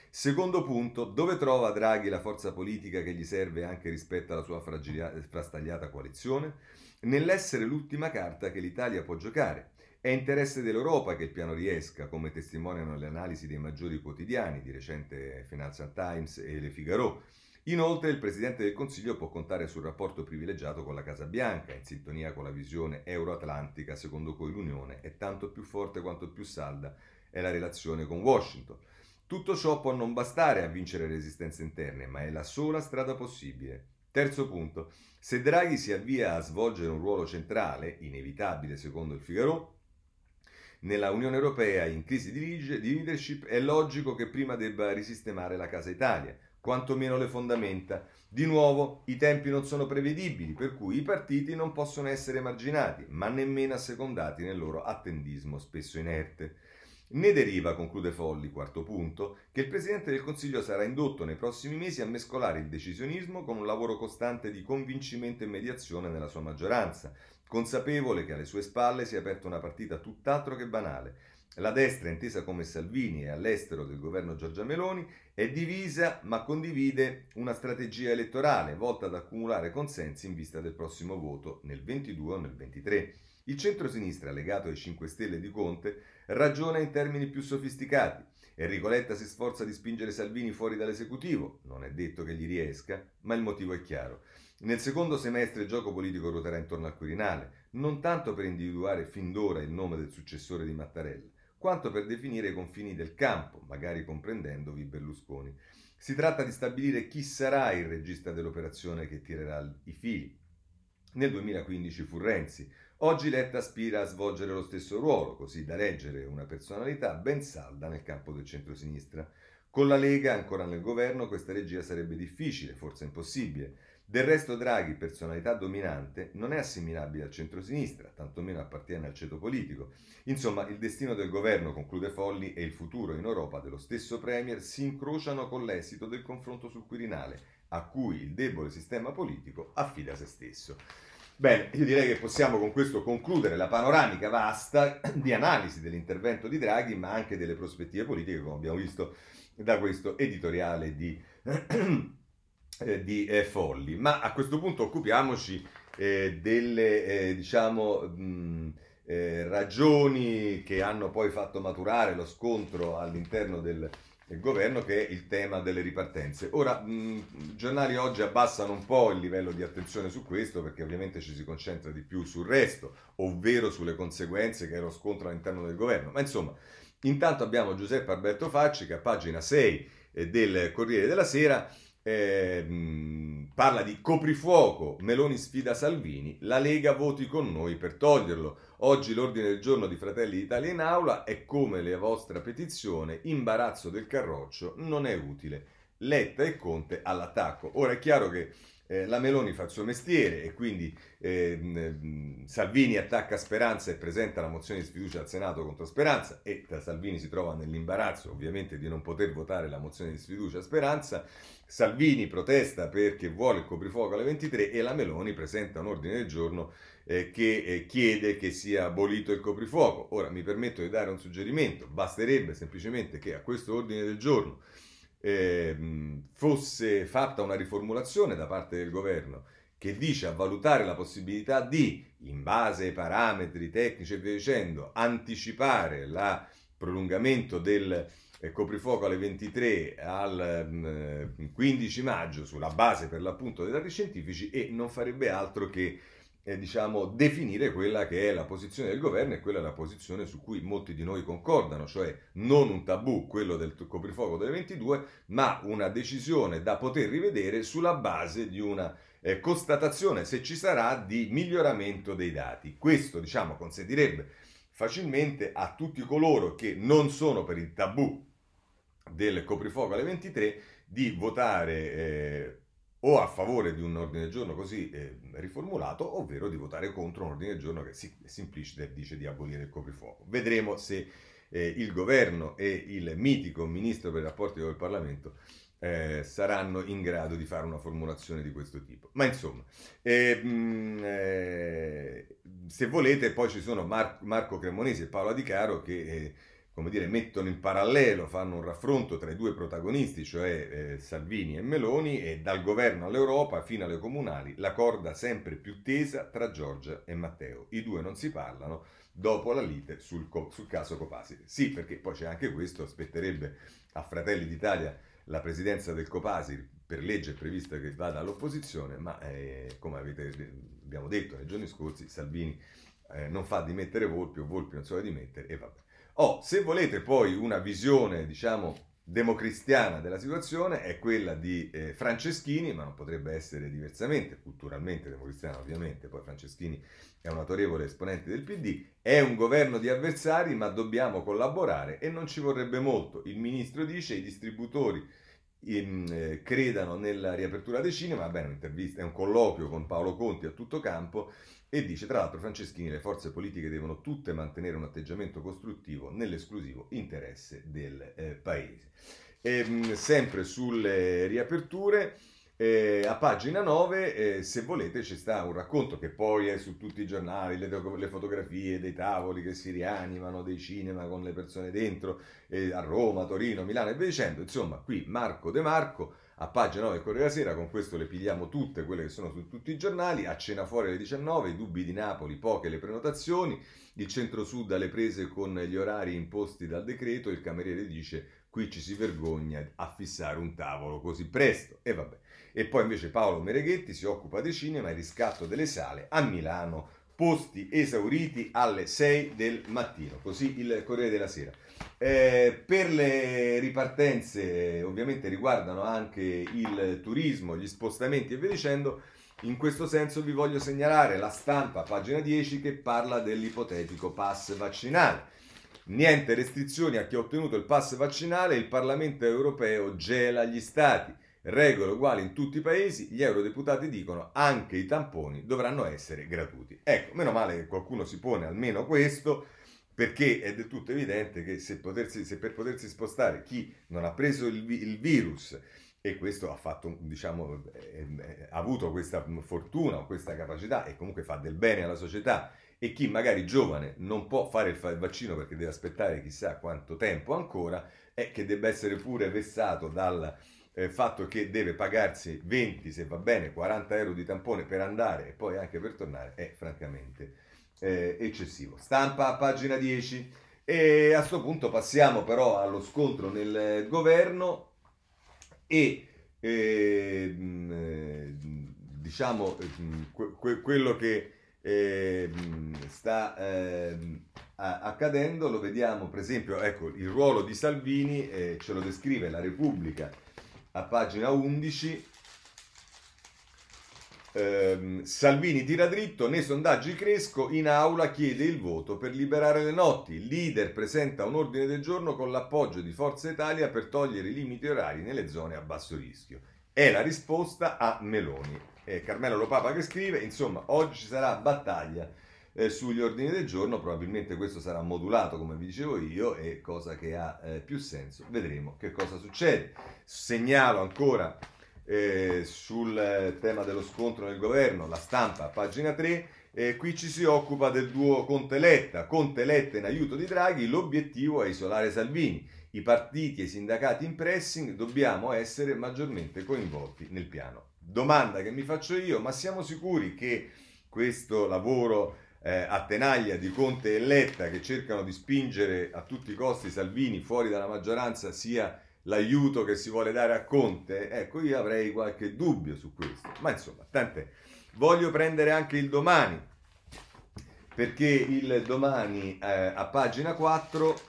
Secondo punto, dove trova Draghi la forza politica che gli serve anche rispetto alla sua frastagliata coalizione? Nell'essere l'ultima carta che l'Italia può giocare. È interesse dell'Europa che il piano riesca, come testimoniano le analisi dei maggiori quotidiani, di recente Financial Times e Le Figaro. Inoltre il Presidente del Consiglio può contare sul rapporto privilegiato con la Casa Bianca, in sintonia con la visione euroatlantica secondo cui l'Unione è tanto più forte quanto più salda è la relazione con Washington. Tutto ciò può non bastare a vincere resistenze interne, ma è la sola strada possibile. Terzo punto, se Draghi si avvia a svolgere un ruolo centrale, inevitabile secondo il Figaro, nella Unione Europea in crisi di leadership, è logico che prima debba risistemare la Casa Italia, quantomeno le fondamenta. Di nuovo, i tempi non sono prevedibili, per cui i partiti non possono essere marginati, ma nemmeno assecondati nel loro attendismo spesso inerte. Ne deriva, conclude Folli, quarto punto, che il Presidente del Consiglio sarà indotto nei prossimi mesi a mescolare il decisionismo con un lavoro costante di convincimento e mediazione nella sua maggioranza, consapevole che alle sue spalle si è aperta una partita tutt'altro che banale. La destra, intesa come Salvini e all'estero del governo Giorgia Meloni, è divisa ma condivide una strategia elettorale volta ad accumulare consensi in vista del prossimo voto nel 22 o nel 23. Il centro-sinistra, legato ai 5 Stelle di Conte, ragiona in termini più sofisticati. Enrico Letta si sforza di spingere Salvini fuori dall'esecutivo, non è detto che gli riesca, ma il motivo è chiaro. Nel secondo semestre il gioco politico ruoterà intorno al Quirinale, non tanto per individuare fin d'ora il nome del successore di Mattarella, quanto per definire i confini del campo, magari comprendendovi Berlusconi. Si tratta di stabilire chi sarà il regista dell'operazione che tirerà i fili. Nel 2015 fu Renzi. Oggi Letta aspira a svolgere lo stesso ruolo, così da reggere una personalità ben salda nel campo del centro-sinistra. Con la Lega ancora nel governo questa regia sarebbe difficile, forse impossibile. Del resto Draghi, personalità dominante, non è assimilabile al centro-sinistra, tantomeno appartiene al ceto politico. Insomma, il destino del governo, conclude Folli, e il futuro in Europa dello stesso Premier si incrociano con l'esito del confronto sul Quirinale, a cui il debole sistema politico affida se stesso. Bene, io direi che possiamo con questo concludere la panoramica vasta di analisi dell'intervento di Draghi, ma anche delle prospettive politiche, come abbiamo visto da questo editoriale di eh, di eh, folli. Ma a questo punto occupiamoci eh, delle, eh, diciamo, mh, eh, ragioni che hanno poi fatto maturare lo scontro all'interno del, del governo, che è il tema delle ripartenze. Ora, i giornali oggi abbassano un po' il livello di attenzione su questo, perché ovviamente ci si concentra di più sul resto, ovvero sulle conseguenze che è lo scontro all'interno del governo. Ma insomma, intanto abbiamo Giuseppe Alberto Facci che a pagina 6 del Corriere della Sera eh, parla di coprifuoco, Meloni sfida Salvini, la Lega voti con noi per toglierlo. Oggi l'ordine del giorno di Fratelli d'Italia in aula è come la vostra petizione, imbarazzo del carroccio, non è utile. Letta e Conte all'attacco. Ora è chiaro che eh, la Meloni fa il suo mestiere e quindi eh, Salvini attacca Speranza e presenta la mozione di sfiducia al Senato contro Speranza e Salvini si trova nell'imbarazzo ovviamente di non poter votare la mozione di sfiducia a Speranza. Salvini protesta perché vuole il coprifuoco alle 23 e la Meloni presenta un ordine del giorno eh, che eh, chiede che sia abolito il coprifuoco. Ora mi permetto di dare un suggerimento, basterebbe semplicemente che a questo ordine del giorno eh, fosse fatta una riformulazione da parte del governo che dice a valutare la possibilità di, in base ai parametri tecnici e via dicendo, anticipare il prolungamento del eh, coprifuoco alle 23 al eh, 15 maggio sulla base per l'appunto dei dati scientifici e non farebbe altro che eh, diciamo, definire quella che è la posizione del governo e quella è la posizione su cui molti di noi concordano, cioè non un tabù, quello del coprifuoco delle 22, ma una decisione da poter rivedere sulla base di una eh, constatazione, se ci sarà, di miglioramento dei dati. Questo, diciamo, consentirebbe facilmente a tutti coloro che non sono per il tabù del coprifuoco alle 23 di votare eh, o a favore di un ordine del giorno così eh, riformulato, ovvero di votare contro un ordine del giorno che si, simplicita e dice di abolire il coprifuoco. Vedremo se eh, il governo e il mitico ministro per i rapporti con il Parlamento eh, saranno in grado di fare una formulazione di questo tipo. Ma insomma, eh, mh, eh, se volete, poi ci sono Mar- Marco Cremonesi e Paola Di Caro che eh, come dire, mettono in parallelo, fanno un raffronto tra i due protagonisti, cioè eh, Salvini e Meloni, e dal governo all'Europa fino alle comunali, la corda sempre più tesa tra Giorgia e Matteo. I due non si parlano dopo la lite sul, sul caso Copasite. Sì, perché poi c'è anche questo, aspetterebbe a Fratelli d'Italia la presidenza del Copasi per legge prevista che vada all'opposizione, ma eh, come avete, abbiamo detto nei giorni scorsi, Salvini eh, non fa dimettere Volpi o Volpi non vuole dimettere e vabbè. Oh, se volete poi una visione, diciamo, democristiana della situazione è quella di eh, Franceschini, ma non potrebbe essere diversamente, culturalmente democristiana ovviamente, poi Franceschini è un autorevole esponente del PD, è un governo di avversari, ma dobbiamo collaborare e non ci vorrebbe molto. Il ministro dice i distributori in, eh, credano nella riapertura dei cinema, bene, un'intervista, è un colloquio con Paolo Conti a tutto campo e dice, tra l'altro, Franceschini, le forze politiche devono tutte mantenere un atteggiamento costruttivo nell'esclusivo interesse del eh, Paese. E, ehm, mh, sempre sulle riaperture, eh, a pagina 9, eh, se volete, ci sta un racconto che poi è su tutti i giornali, le, le fotografie dei tavoli che si rianimano, dei cinema con le persone dentro, eh, a Roma, Torino, Milano e via dicendo. Insomma, qui Marco De Marco a pagina 9 del Corriere della Sera, con questo le pigliamo tutte quelle che sono su tutti i giornali, a cena fuori alle 19, i dubbi di Napoli, poche le prenotazioni, il centro-sud alle prese con gli orari imposti dal decreto, il cameriere dice qui ci si vergogna a fissare un tavolo così presto e vabbè. E poi invece Paolo Mereghetti si occupa di cinema e riscatto delle sale a Milano posti esauriti alle 6 del mattino, così il Corriere della Sera. Eh, per le ripartenze ovviamente riguardano anche il turismo, gli spostamenti e via dicendo, in questo senso vi voglio segnalare la stampa, pagina 10, che parla dell'ipotetico pass vaccinale. Niente restrizioni a chi ha ottenuto il pass vaccinale, il Parlamento europeo gela gli stati. Regole uguali in tutti i paesi, gli eurodeputati dicono anche i tamponi dovranno essere gratuiti. Ecco, meno male che qualcuno si pone almeno questo, perché è del tutto evidente che se, potersi, se per potersi spostare chi non ha preso il, il virus e questo ha, fatto, diciamo, eh, ha avuto questa fortuna o questa capacità e comunque fa del bene alla società e chi magari giovane non può fare il, vaccino perché deve aspettare chissà quanto tempo ancora, è che debba essere pure vessato dal eh, fatto che deve pagarsi 20, se va bene, 40 euro di tampone per andare e poi anche per tornare, è francamente eh, eccessivo. Stampa, pagina 10. E a questo punto passiamo però allo scontro nel governo e eh, diciamo que- quello che eh, sta eh, accadendo, lo vediamo per esempio, ecco, il ruolo di Salvini, eh, ce lo descrive la Repubblica a pagina 11. Eh, Salvini tira dritto, nei sondaggi Cresco in aula chiede il voto per liberare le notti. Il leader presenta un ordine del giorno con l'appoggio di Forza Italia per togliere i limiti orari nelle zone a basso rischio. È la risposta a Meloni eh, Carmelo Lopapa che scrive, insomma, oggi ci sarà battaglia eh, sugli ordini del giorno, probabilmente questo sarà modulato come vi dicevo io, e cosa che ha eh, più senso, vedremo che cosa succede. Segnalo ancora eh, sul tema dello scontro nel governo, la stampa, pagina 3, eh, qui ci si occupa del duo Conte-Letta. Conte-Letta in aiuto di Draghi, l'obiettivo è isolare Salvini. I partiti e i sindacati in pressing dobbiamo essere maggiormente coinvolti nel piano domanda che mi faccio io, ma siamo sicuri che questo lavoro eh, a tenaglia di Conte e Letta che cercano di spingere a tutti i costi Salvini fuori dalla maggioranza sia l'aiuto che si vuole dare a Conte? Ecco, io avrei qualche dubbio su questo, ma insomma, tant'è. Voglio prendere anche il domani, perché il domani eh, a pagina 4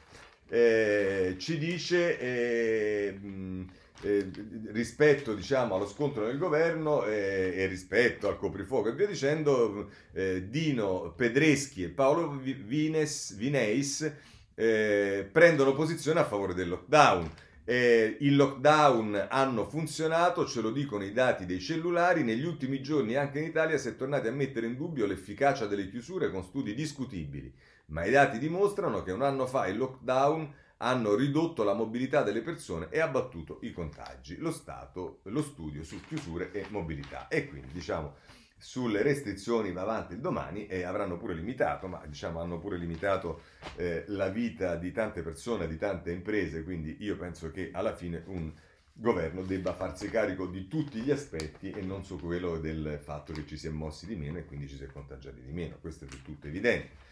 eh, ci dice... Eh, mh, eh, rispetto diciamo, allo scontro nel governo eh, e rispetto al coprifuoco e via dicendo, eh, Dino Pedreschi e Paolo Vines, Vineis eh, prendono posizione a favore del lockdown. Eh, il lockdown hanno funzionato, ce lo dicono i dati dei cellulari, negli ultimi giorni anche in Italia si è tornati a mettere in dubbio l'efficacia delle chiusure con studi discutibili, ma i dati dimostrano che un anno fa il lockdown hanno ridotto la mobilità delle persone e abbattuto i contagi. Lo Stato, lo studio su chiusure e mobilità. E quindi diciamo sulle restrizioni va avanti il domani e avranno pure limitato, ma diciamo hanno pure limitato eh, la vita di tante persone, di tante imprese, quindi io penso che alla fine un governo debba farsi carico di tutti gli aspetti e non su quello del fatto che ci si è mossi di meno e quindi ci si è contagiati di meno, questo è del tutto evidente.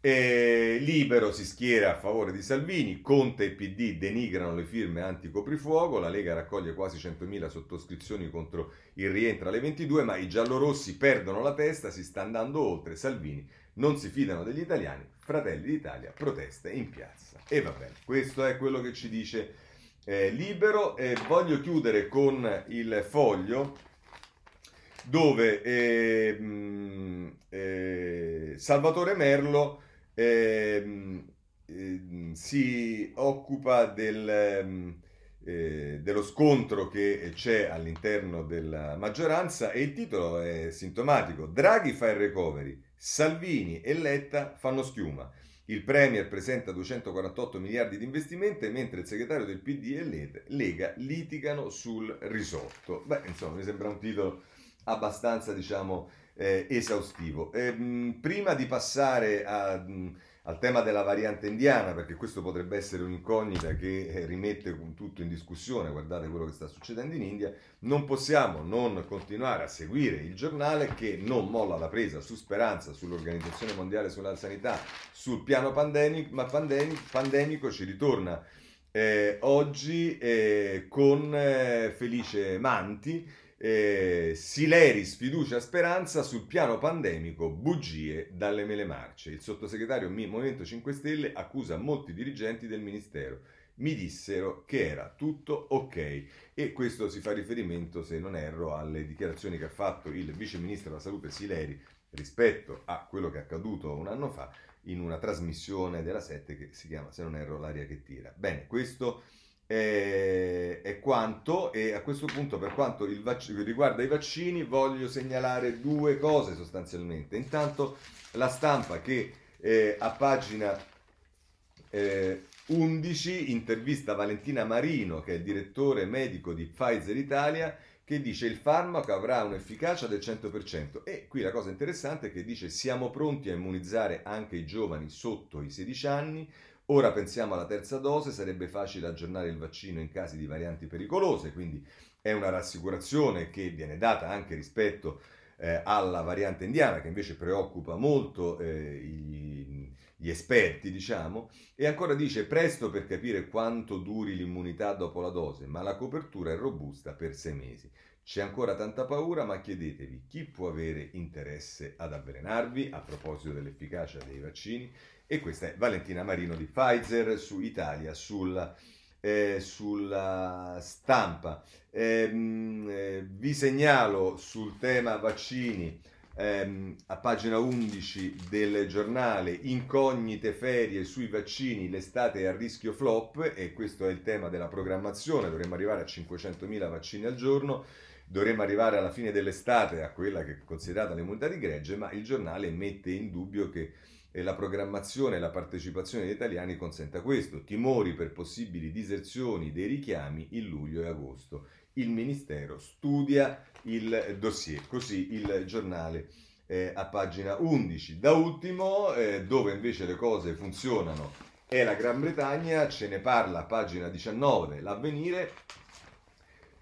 Eh, Libero si schiera a favore di Salvini, Conte e PD denigrano le firme anti-coprifuoco, la Lega raccoglie quasi 100.000 sottoscrizioni contro il rientro alle 22, ma i giallorossi perdono la testa, si sta andando oltre, Salvini non si fidano degli italiani, Fratelli d'Italia protesta in piazza. E va bene, questo è quello che ci dice eh, Libero. E voglio chiudere con il foglio dove eh, mh, eh, Salvatore Merlo eh, eh, si occupa del, ehm, eh, dello scontro che c'è all'interno della maggioranza e il titolo è sintomatico. Draghi fa il recovery, Salvini e Letta fanno schiuma. Il Premier presenta 248 miliardi di investimenti mentre il segretario del PD e Lega litigano sul risotto. Beh, insomma, mi sembra un titolo abbastanza, diciamo, eh, esaustivo. E, ehm, mh, prima di passare a, mh, al tema della variante indiana, perché questo potrebbe essere un'incognita che eh, rimette tutto in discussione, guardate quello che sta succedendo in India, non possiamo non continuare a seguire il giornale che non molla la presa su Speranza, sull'Organizzazione Mondiale sulla Sanità, sul piano pandemico, ma pandemico, pandemico ci ritorna eh, oggi eh, con eh, Felice Manti Eh, Sileri sfiducia speranza sul piano pandemico, bugie dalle mele marce. Il sottosegretario Movimento 5 Stelle accusa molti dirigenti del ministero. Mi dissero che era tutto ok e questo si fa riferimento, se non erro, alle dichiarazioni che ha fatto il vice ministro della salute Sileri rispetto a quello che è accaduto un anno fa in una trasmissione della 7 che si chiama, se non erro, L'aria che tira. Bene, questo è, è quanto e a questo punto per quanto vac- riguarda i vaccini voglio segnalare due cose sostanzialmente. Intanto la stampa che eh, a pagina eh, 11 intervista Valentina Marino che è il direttore medico di Pfizer Italia che dice il farmaco avrà un'efficacia del 100% e qui la cosa interessante è che dice siamo pronti a immunizzare anche i giovani sotto i 16 anni, ora pensiamo alla terza dose, sarebbe facile aggiornare il vaccino in casi di varianti pericolose, quindi è una rassicurazione che viene data anche rispetto eh, alla variante indiana che invece preoccupa molto eh, gli, gli esperti, diciamo, e ancora dice presto per capire quanto duri l'immunità dopo la dose, ma la copertura è robusta per sei mesi. C'è ancora tanta paura, ma chiedetevi chi può avere interesse ad avvelenarvi a proposito dell'efficacia dei vaccini. E questa è Valentina Marino di Pfizer su Italia, sulla, eh, sulla stampa. Ehm, eh, vi segnalo sul tema vaccini ehm, a pagina 11 del giornale Incognite ferie sui vaccini, l'estate è a rischio flop e questo è il tema della programmazione, dovremmo arrivare a 500.000 vaccini al giorno, dovremmo arrivare alla fine dell'estate a quella che è considerata l'immunità di gregge, ma il giornale mette in dubbio che eh, la programmazione e la partecipazione degli italiani consenta questo, timori per possibili diserzioni dei richiami in luglio e agosto il Ministero studia il dossier, così il giornale eh, a pagina 11. Da ultimo, eh, dove invece le cose funzionano, è la Gran Bretagna, ce ne parla a pagina 19, l'avvenire.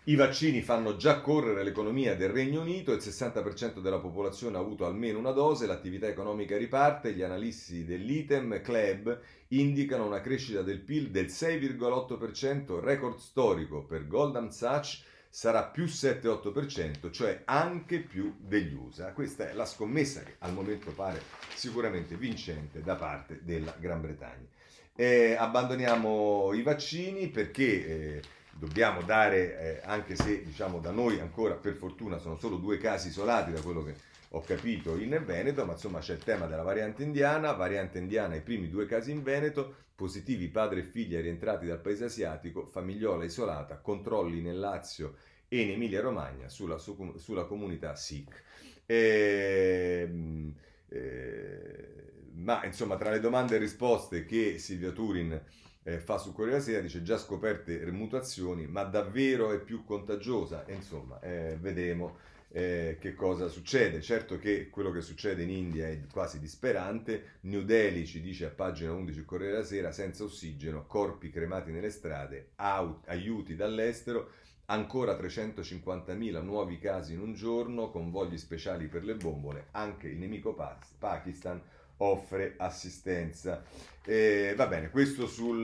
I vaccini fanno già correre l'economia del Regno Unito, il 60% della popolazione ha avuto almeno una dose, l'attività economica riparte, gli analisti dell'ITEM Club indicano una crescita del PIL del 6,8%, record storico per Goldman Sachs, sarà più 7-8%, cioè anche più degli USA. Questa è la scommessa che al momento pare sicuramente vincente da parte della Gran Bretagna. Eh, abbandoniamo i vaccini perché eh, dobbiamo dare, eh, anche se diciamo da noi ancora per fortuna sono solo due casi isolati da quello che ho capito in Veneto, ma insomma c'è il tema della variante indiana, variante indiana i primi due casi in Veneto, positivi padre e figlia rientrati dal paese asiatico, famigliola isolata, controlli nel Lazio e in Emilia Romagna sulla, su, sulla comunità Sikh. Ehm, eh, ma insomma tra le domande e risposte che Silvia Turin eh, fa su Corriere della Sera dice già scoperte mutazioni, ma davvero è più contagiosa? E, insomma, eh, vedremo eh, che cosa succede. Certo che quello che succede in India è quasi disperante. New Delhi ci dice a pagina 11 il Corriere della Sera, senza ossigeno, corpi cremati nelle strade, out, aiuti dall'estero, ancora 350.000 nuovi casi in un giorno, convogli speciali per le bombole, anche il nemico Pakistan offre assistenza. Eh, va bene, questo sul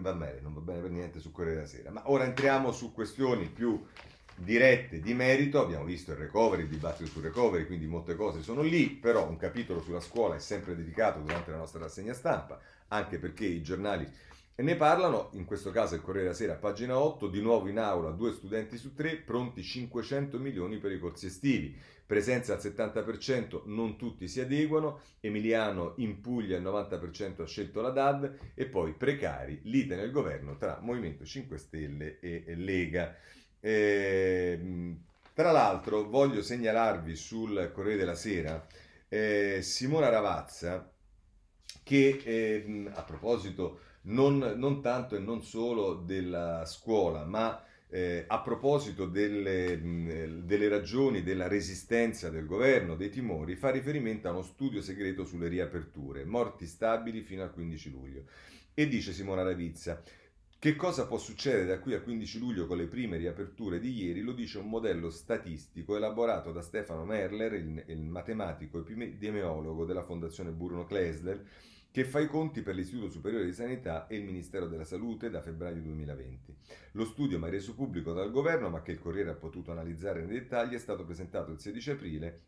va bene, non va bene per niente sul Corriere della Sera. Ma ora entriamo su questioni più dirette di merito. Abbiamo visto il recovery, il dibattito sul recovery, quindi molte cose sono lì, però un capitolo sulla scuola è sempre dedicato durante la nostra rassegna stampa, anche perché i giornali ne parlano, in questo caso il Corriere della Sera, pagina 8, di nuovo in aula due studenti su tre, pronti 500 milioni per i corsi estivi presenza al 70%, non tutti si adeguano, Emiliano in Puglia il 90% ha scelto la DAD e poi precari, lite nel governo tra Movimento 5 Stelle e Lega. Eh, tra l'altro voglio segnalarvi sul Corriere della Sera eh, Simona Ravazza che eh, a proposito non, non tanto e non solo della scuola ma eh, a proposito delle, mh, delle, ragioni della resistenza del governo, dei timori, fa riferimento a uno studio segreto sulle riaperture, morti stabili fino al 15 luglio. E dice Simona Ravizza, che cosa può succedere da qui al 15 luglio con le prime riaperture di ieri? Lo dice un modello statistico elaborato da Stefano Merler, il, il matematico epidemiologo della Fondazione Bruno Klesler, che fa i conti per l'Istituto Superiore di Sanità e il Ministero della Salute da febbraio 2020. Lo studio, mai reso pubblico dal governo, ma che il Corriere ha potuto analizzare nei dettagli, è stato presentato il 16 aprile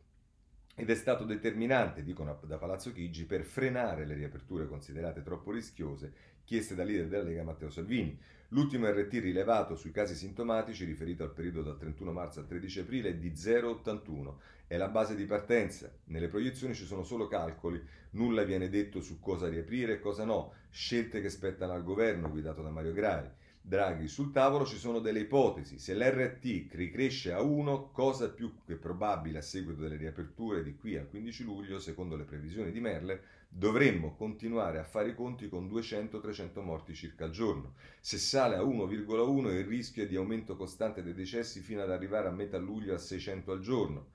ed è stato determinante, dicono da Palazzo Chigi, per frenare le riaperture considerate troppo rischiose chieste dal leader della Lega Matteo Salvini. L'ultimo RT rilevato sui casi sintomatici, riferito al periodo dal 31 marzo al 13 aprile, è di 0,81. È la base di partenza. Nelle proiezioni ci sono solo calcoli, nulla viene detto su cosa riaprire e cosa no, scelte che spettano al governo guidato da Mario Draghi. Draghi. Sul tavolo ci sono delle ipotesi. Se l'RT ricresce a 1, cosa più che probabile a seguito delle riaperture di qui al 15 luglio, secondo le previsioni di Merle, dovremmo continuare a fare i conti con 200-300 morti circa al giorno. Se sale a 1,1 il rischio è di aumento costante dei decessi fino ad arrivare a metà luglio a 600 al giorno.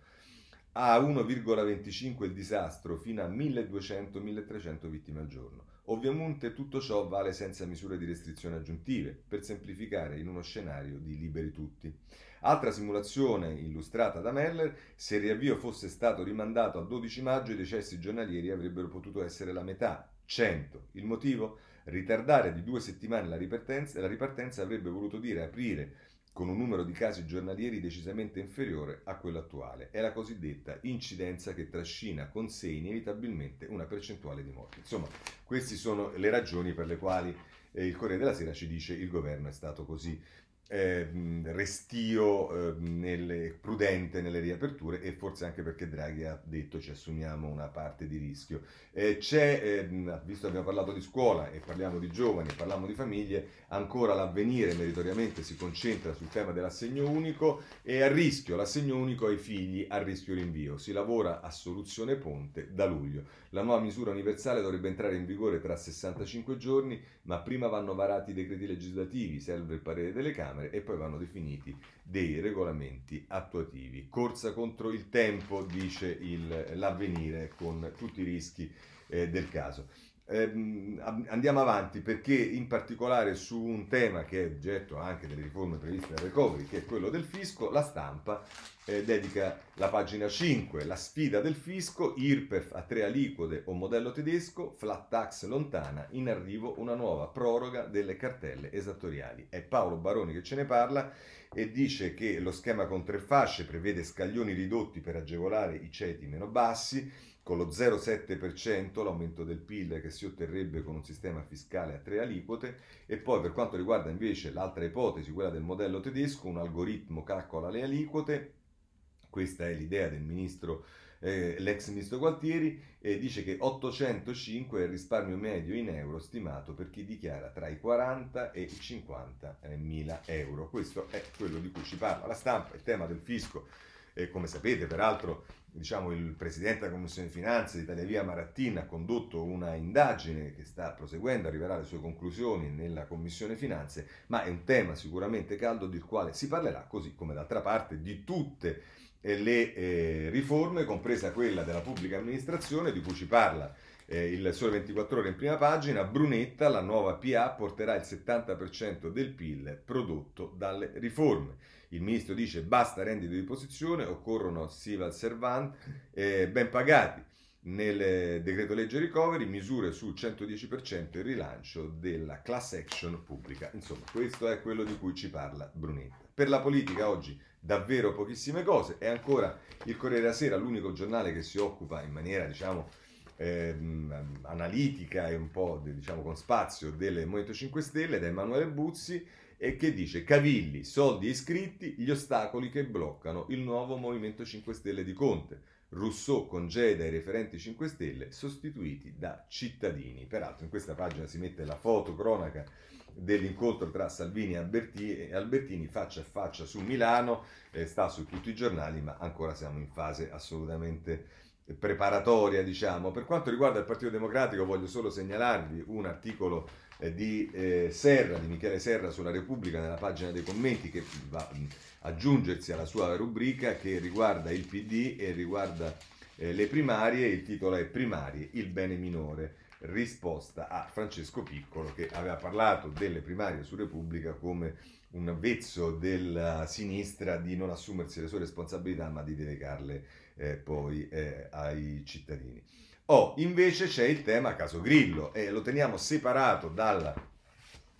A 1,25 il disastro fino a 1200-1300 vittime al giorno. Ovviamente tutto ciò vale senza misure di restrizione aggiuntive, per semplificare in uno scenario di liberi tutti. Altra simulazione illustrata da Meller, se il riavvio fosse stato rimandato a 12 maggio i decessi giornalieri avrebbero potuto essere la metà, 100. Il motivo? Ritardare di due settimane la ripartenza, la ripartenza avrebbe voluto dire aprire con un numero di casi giornalieri decisamente inferiore a quello attuale. È la cosiddetta incidenza che trascina con sé inevitabilmente una percentuale di morti. Insomma, queste sono le ragioni per le quali eh, il Corriere della Sera ci dice che il governo è stato così eh, restio, eh, nelle, prudente nelle riaperture e forse anche perché Draghi ha detto ci assumiamo una parte di rischio. Eh, c'è, ehm, visto che abbiamo parlato di scuola e parliamo di giovani, parliamo di famiglie, ancora l'avvenire meritoriamente si concentra sul tema dell'assegno unico e a rischio l'assegno unico ai figli a rischio rinvio. Si lavora a soluzione ponte da luglio. La nuova misura universale dovrebbe entrare in vigore tra 65 giorni, ma prima vanno varati i decreti legislativi, serve il parere delle Camere e poi vanno definiti dei regolamenti attuativi. Corsa contro il tempo, dice il, l'avvenire, con tutti i rischi eh, del caso. Eh, andiamo avanti perché in particolare su un tema che è oggetto anche delle riforme previste dal recovery, che è quello del fisco, la stampa eh, dedica la pagina 5, la sfida del fisco, IRPEF a tre aliquote o modello tedesco, flat tax lontana, in arrivo una nuova proroga delle cartelle esattoriali. È Paolo Baroni che ce ne parla e dice che lo schema con tre fasce prevede scaglioni ridotti per agevolare i ceti meno bassi, con lo 0,7% l'aumento del PIL che si otterrebbe con un sistema fiscale a tre aliquote e poi per quanto riguarda invece l'altra ipotesi, quella del modello tedesco, un algoritmo calcola le aliquote, questa è l'idea del ministro, eh, l'ex ministro Gualtieri, e dice che 805 è il risparmio medio in euro stimato per chi dichiara tra i 40 e i 50 eh, mila euro. Questo è quello di cui ci parla la stampa, il tema del fisco. Come sapete, peraltro, diciamo, il presidente della Commissione Finanze di Italia Via Marattin ha condotto una indagine che sta proseguendo, arriverà alle sue conclusioni nella Commissione Finanze, ma è un tema sicuramente caldo del quale si parlerà, così come d'altra parte di tutte le eh, riforme, compresa quella della pubblica amministrazione di cui ci parla eh, il Sole 24 Ore in prima pagina, Brunetta, la nuova PA, porterà il 70% del PIL prodotto dalle riforme. Il ministro dice basta reddito di posizione, occorrono civil servant eh, ben pagati. Nel decreto legge recovery misure sul 110% il rilancio della class action pubblica. Insomma, questo è quello di cui ci parla Brunetta. Per la politica oggi davvero pochissime cose. È ancora il Corriere della Sera, l'unico giornale che si occupa in maniera, diciamo, ehm, analitica e un po' diciamo con spazio del Movimento 5 Stelle, da Emanuele Buzzi, e che dice cavilli, soldi iscritti, gli ostacoli che bloccano il nuovo Movimento 5 Stelle di Conte. Rousseau congeda i referenti 5 Stelle sostituiti da cittadini. Peraltro in questa pagina si mette la foto cronaca dell'incontro tra Salvini e Albertini faccia a faccia su Milano, eh, sta su tutti i giornali, ma ancora siamo in fase assolutamente preparatoria, diciamo. Per quanto riguarda il Partito Democratico, voglio solo segnalarvi un articolo di eh, Serra, di Michele Serra sulla Repubblica nella pagina dei commenti che va a aggiungersi alla sua rubrica che riguarda il PD e riguarda eh, le primarie, il titolo è Primarie, il bene minore. risposta a Francesco Piccolo che aveva parlato delle primarie su Repubblica come un vezzo della sinistra di non assumersi le sue responsabilità ma di delegarle eh, poi eh, ai cittadini. Oh, invece c'è il tema caso Grillo e lo teniamo separato dalla,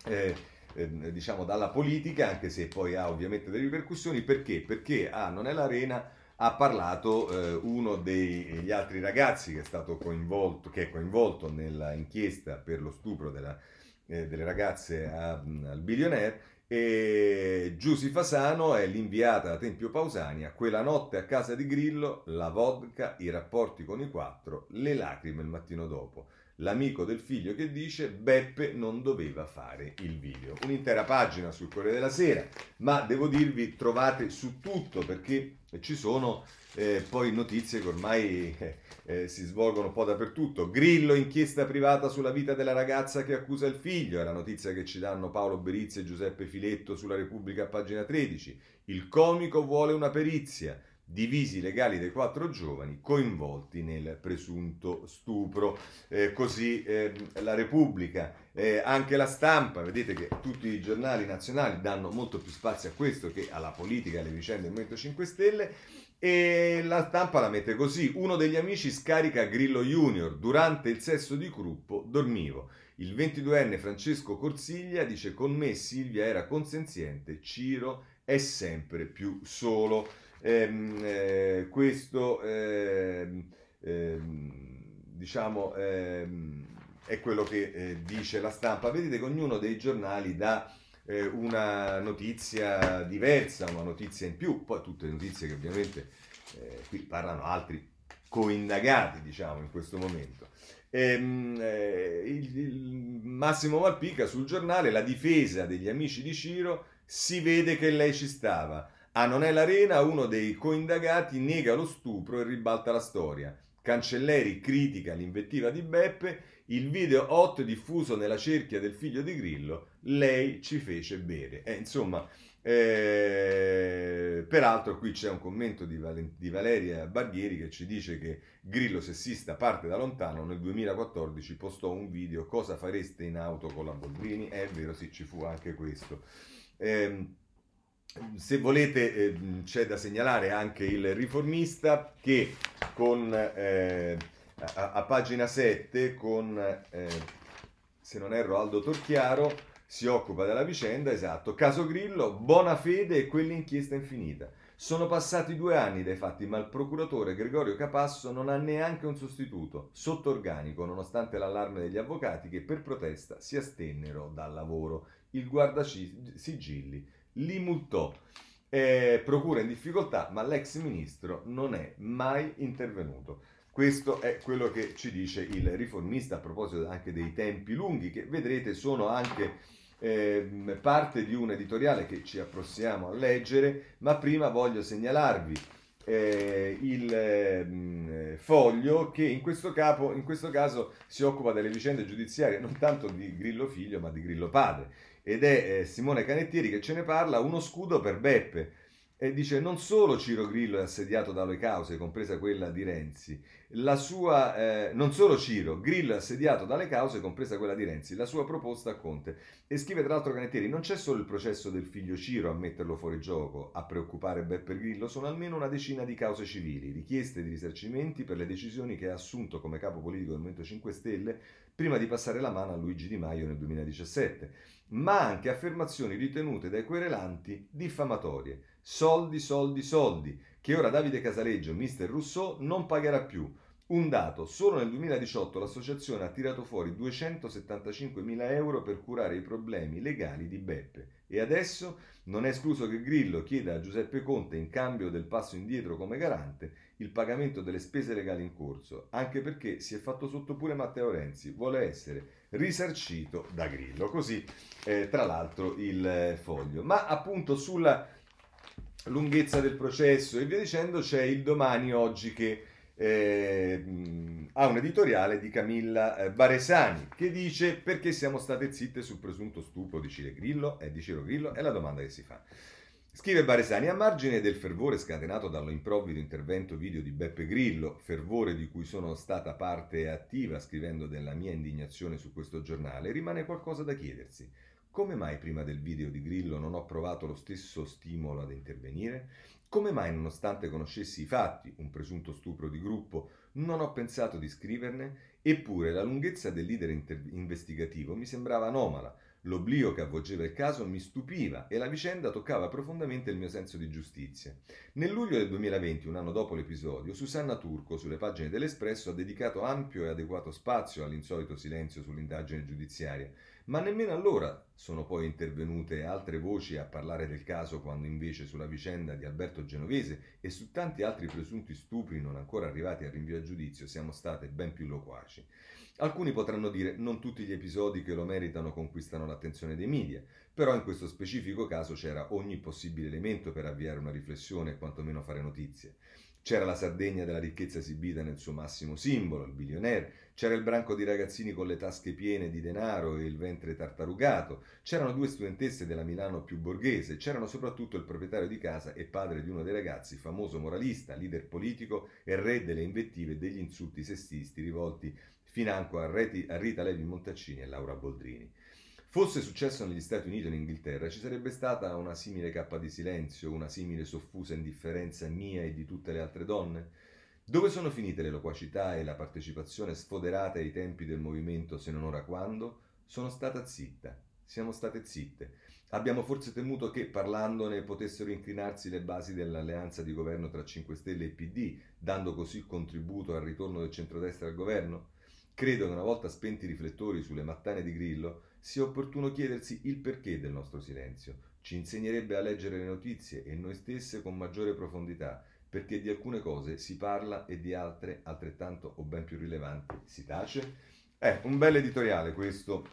eh, eh, diciamo dalla politica, anche se poi ha ovviamente delle ripercussioni. Perché? Perché ah, non è l'Arena ha parlato eh, uno degli altri ragazzi che è stato coinvolto, che è coinvolto nell'inchiesta per lo stupro della, eh, delle ragazze a, al billionaire e Giusy Fasano è l'inviata da Tempio Pausania, quella notte a casa di Grillo, la vodka, i rapporti con i quattro, le lacrime il mattino dopo. L'amico del figlio che dice Beppe non doveva fare il video. Un'intera pagina sul Corriere della Sera, ma devo dirvi trovate su tutto perché ci sono eh, poi notizie che ormai eh, eh, si svolgono un po' dappertutto. Grillo, inchiesta privata sulla vita della ragazza che accusa il figlio, è la notizia che ci danno Paolo Berizzi e Giuseppe Filetto sulla Repubblica pagina 13. Il comico vuole una perizia divisi legali dei quattro giovani coinvolti nel presunto stupro. Eh, così eh, la Repubblica, eh, anche la stampa, vedete che tutti i giornali nazionali danno molto più spazio a questo che alla politica alle vicende del Movimento 5 Stelle. E la stampa la mette così: uno degli amici scarica Grillo Junior. Durante il sesso di gruppo dormivo. Il 22enne Francesco Corsiglia dice: Con me Silvia era consenziente, Ciro è sempre più solo. Ehm, eh, questo ehm, ehm, diciamo ehm, è quello che eh, dice la stampa. Vedete che ognuno dei giornali dà eh, una notizia diversa, una notizia in più, poi tutte le notizie che ovviamente eh, qui parlano altri coindagati, diciamo, in questo momento. Ehm, eh, il, il Massimo Malpica sul giornale, la difesa degli amici di Ciro, si vede che lei ci stava. A Non è l'Arena, uno dei coindagati nega lo stupro e ribalta la storia. Cancelleri critica l'invettiva di Beppe, il video hot diffuso nella cerchia del figlio di Grillo, lei ci fece bere. Eh, insomma, eh, peraltro qui c'è un commento di, Val- di, Valeria Barghieri che ci dice che Grillo sessista parte da lontano, nel 2014 postò un video cosa fareste in auto con la Boldrini, è vero sì ci fu anche questo. Eh, se volete eh, c'è da segnalare anche il riformista che con, eh, a, a, pagina 7 con, eh, se non erro, Aldo Torchiaro si occupa della vicenda, esatto, caso Grillo, buona fede e quell'inchiesta infinita. Sono passati due anni dai fatti, ma il procuratore Gregorio Capasso non ha neanche un sostituto, sotto organico, nonostante l'allarme degli avvocati che per protesta si astennero dal lavoro. Il guardasigilli li multò. Eh, procura in difficoltà, ma l'ex ministro non è mai intervenuto. Questo è quello che ci dice il riformista a proposito anche dei tempi lunghi, che vedrete sono anche eh, parte di un editoriale che ci approssiamo a leggere, ma prima voglio segnalarvi eh, il eh, foglio che in questo, capo, in questo caso si occupa delle vicende giudiziarie non tanto di Grillo figlio, ma di Grillo padre ed è eh, Simone Canettieri che ce ne parla, uno scudo per Beppe. E dice non solo Ciro Grillo è assediato dalle cause, compresa quella di Renzi, la sua, eh, non solo Ciro, Grillo è assediato dalle cause, compresa quella di Renzi, la sua proposta a Conte. E scrive tra l'altro Canettieri, non c'è solo il processo del figlio Ciro a metterlo fuori gioco, a preoccupare Beppe Grillo, sono almeno una decina di cause civili, richieste di risarcimenti per le decisioni che ha assunto come capo politico del Movimento 5 Stelle prima di passare la mano a Luigi Di Maio nel 2017, ma anche affermazioni ritenute dai querelanti diffamatorie. Soldi, soldi, soldi, che ora Davide Casaleggio, mister Rousseau, non pagherà più. Un dato, solo nel 2018 l'associazione ha tirato fuori 275 mila euro per curare i problemi legali di Beppe e adesso non è escluso che Grillo chieda a Giuseppe Conte, in cambio del passo indietro come garante, il pagamento delle spese legali in corso, anche perché si è fatto sotto pure Matteo Renzi, vuole essere risarcito da Grillo. Così, eh, tra l'altro, il eh, foglio. Ma appunto sulla lunghezza del processo e via dicendo c'è il domani oggi che eh, ha un editoriale di Camilla eh, Baresani che dice perché siamo state zitte sul presunto stupro di Ciro Grillo, eh, di Ciro Grillo è la domanda che si fa. Scrive Baresani, a margine del fervore scatenato dall'improvvido intervento video di Beppe Grillo, fervore di cui sono stata parte attiva scrivendo della mia indignazione su questo giornale, rimane qualcosa da chiedersi. Come mai prima del video di Grillo non ho provato lo stesso stimolo ad intervenire? Come mai, nonostante conoscessi i fatti, un presunto stupro di gruppo, non ho pensato di scriverne? Eppure la lunghezza del leader inter- investigativo mi sembrava anomala L'oblio che avvolgeva il caso mi stupiva e la vicenda toccava profondamente il mio senso di giustizia. Nel luglio del 2020, un anno dopo l'episodio, Susanna Turco, sulle pagine dell'Espresso, ha dedicato ampio e adeguato spazio all'insolito silenzio sull'indagine giudiziaria, ma nemmeno allora sono poi intervenute altre voci a parlare del caso quando invece sulla vicenda di Alberto Genovese e su tanti altri presunti stupri non ancora arrivati a rinvio a giudizio siamo state ben più loquaci. Alcuni potranno dire non tutti gli episodi che lo meritano conquistano l'attenzione dei media, però in questo specifico caso c'era ogni possibile elemento per avviare una riflessione e quantomeno fare notizie. C'era la Sardegna della ricchezza esibita nel suo massimo simbolo, il billionaire, c'era il branco di ragazzini con le tasche piene di denaro e il ventre tartarugato, c'erano due studentesse della Milano più borghese, c'erano soprattutto il proprietario di casa e padre di uno dei ragazzi, famoso moralista, leader politico e re delle invettive e degli insulti sessisti rivolti financo a, Reti, a Rita Levi Montaccini e Laura Boldrini. Fosse successo negli Stati Uniti o in Inghilterra, ci sarebbe stata una simile cappa di silenzio, una simile soffusa indifferenza mia e di tutte le altre donne? Dove sono finite le loquacità e la partecipazione sfoderate ai tempi del movimento, se non ora quando? Sono stata zitta, siamo state zitte. Abbiamo forse temuto che, parlandone, potessero inclinarsi le basi dell'alleanza di governo tra 5 Stelle e PD, dando così contributo al ritorno del centrodestra al governo? Credo che una volta spenti i riflettori sulle mattane di Grillo, sia opportuno chiedersi il perché del nostro silenzio. Ci insegnerebbe a leggere le notizie e noi stesse con maggiore profondità, perché di alcune cose si parla e di altre, altrettanto o ben più rilevanti, si tace. È un bel editoriale questo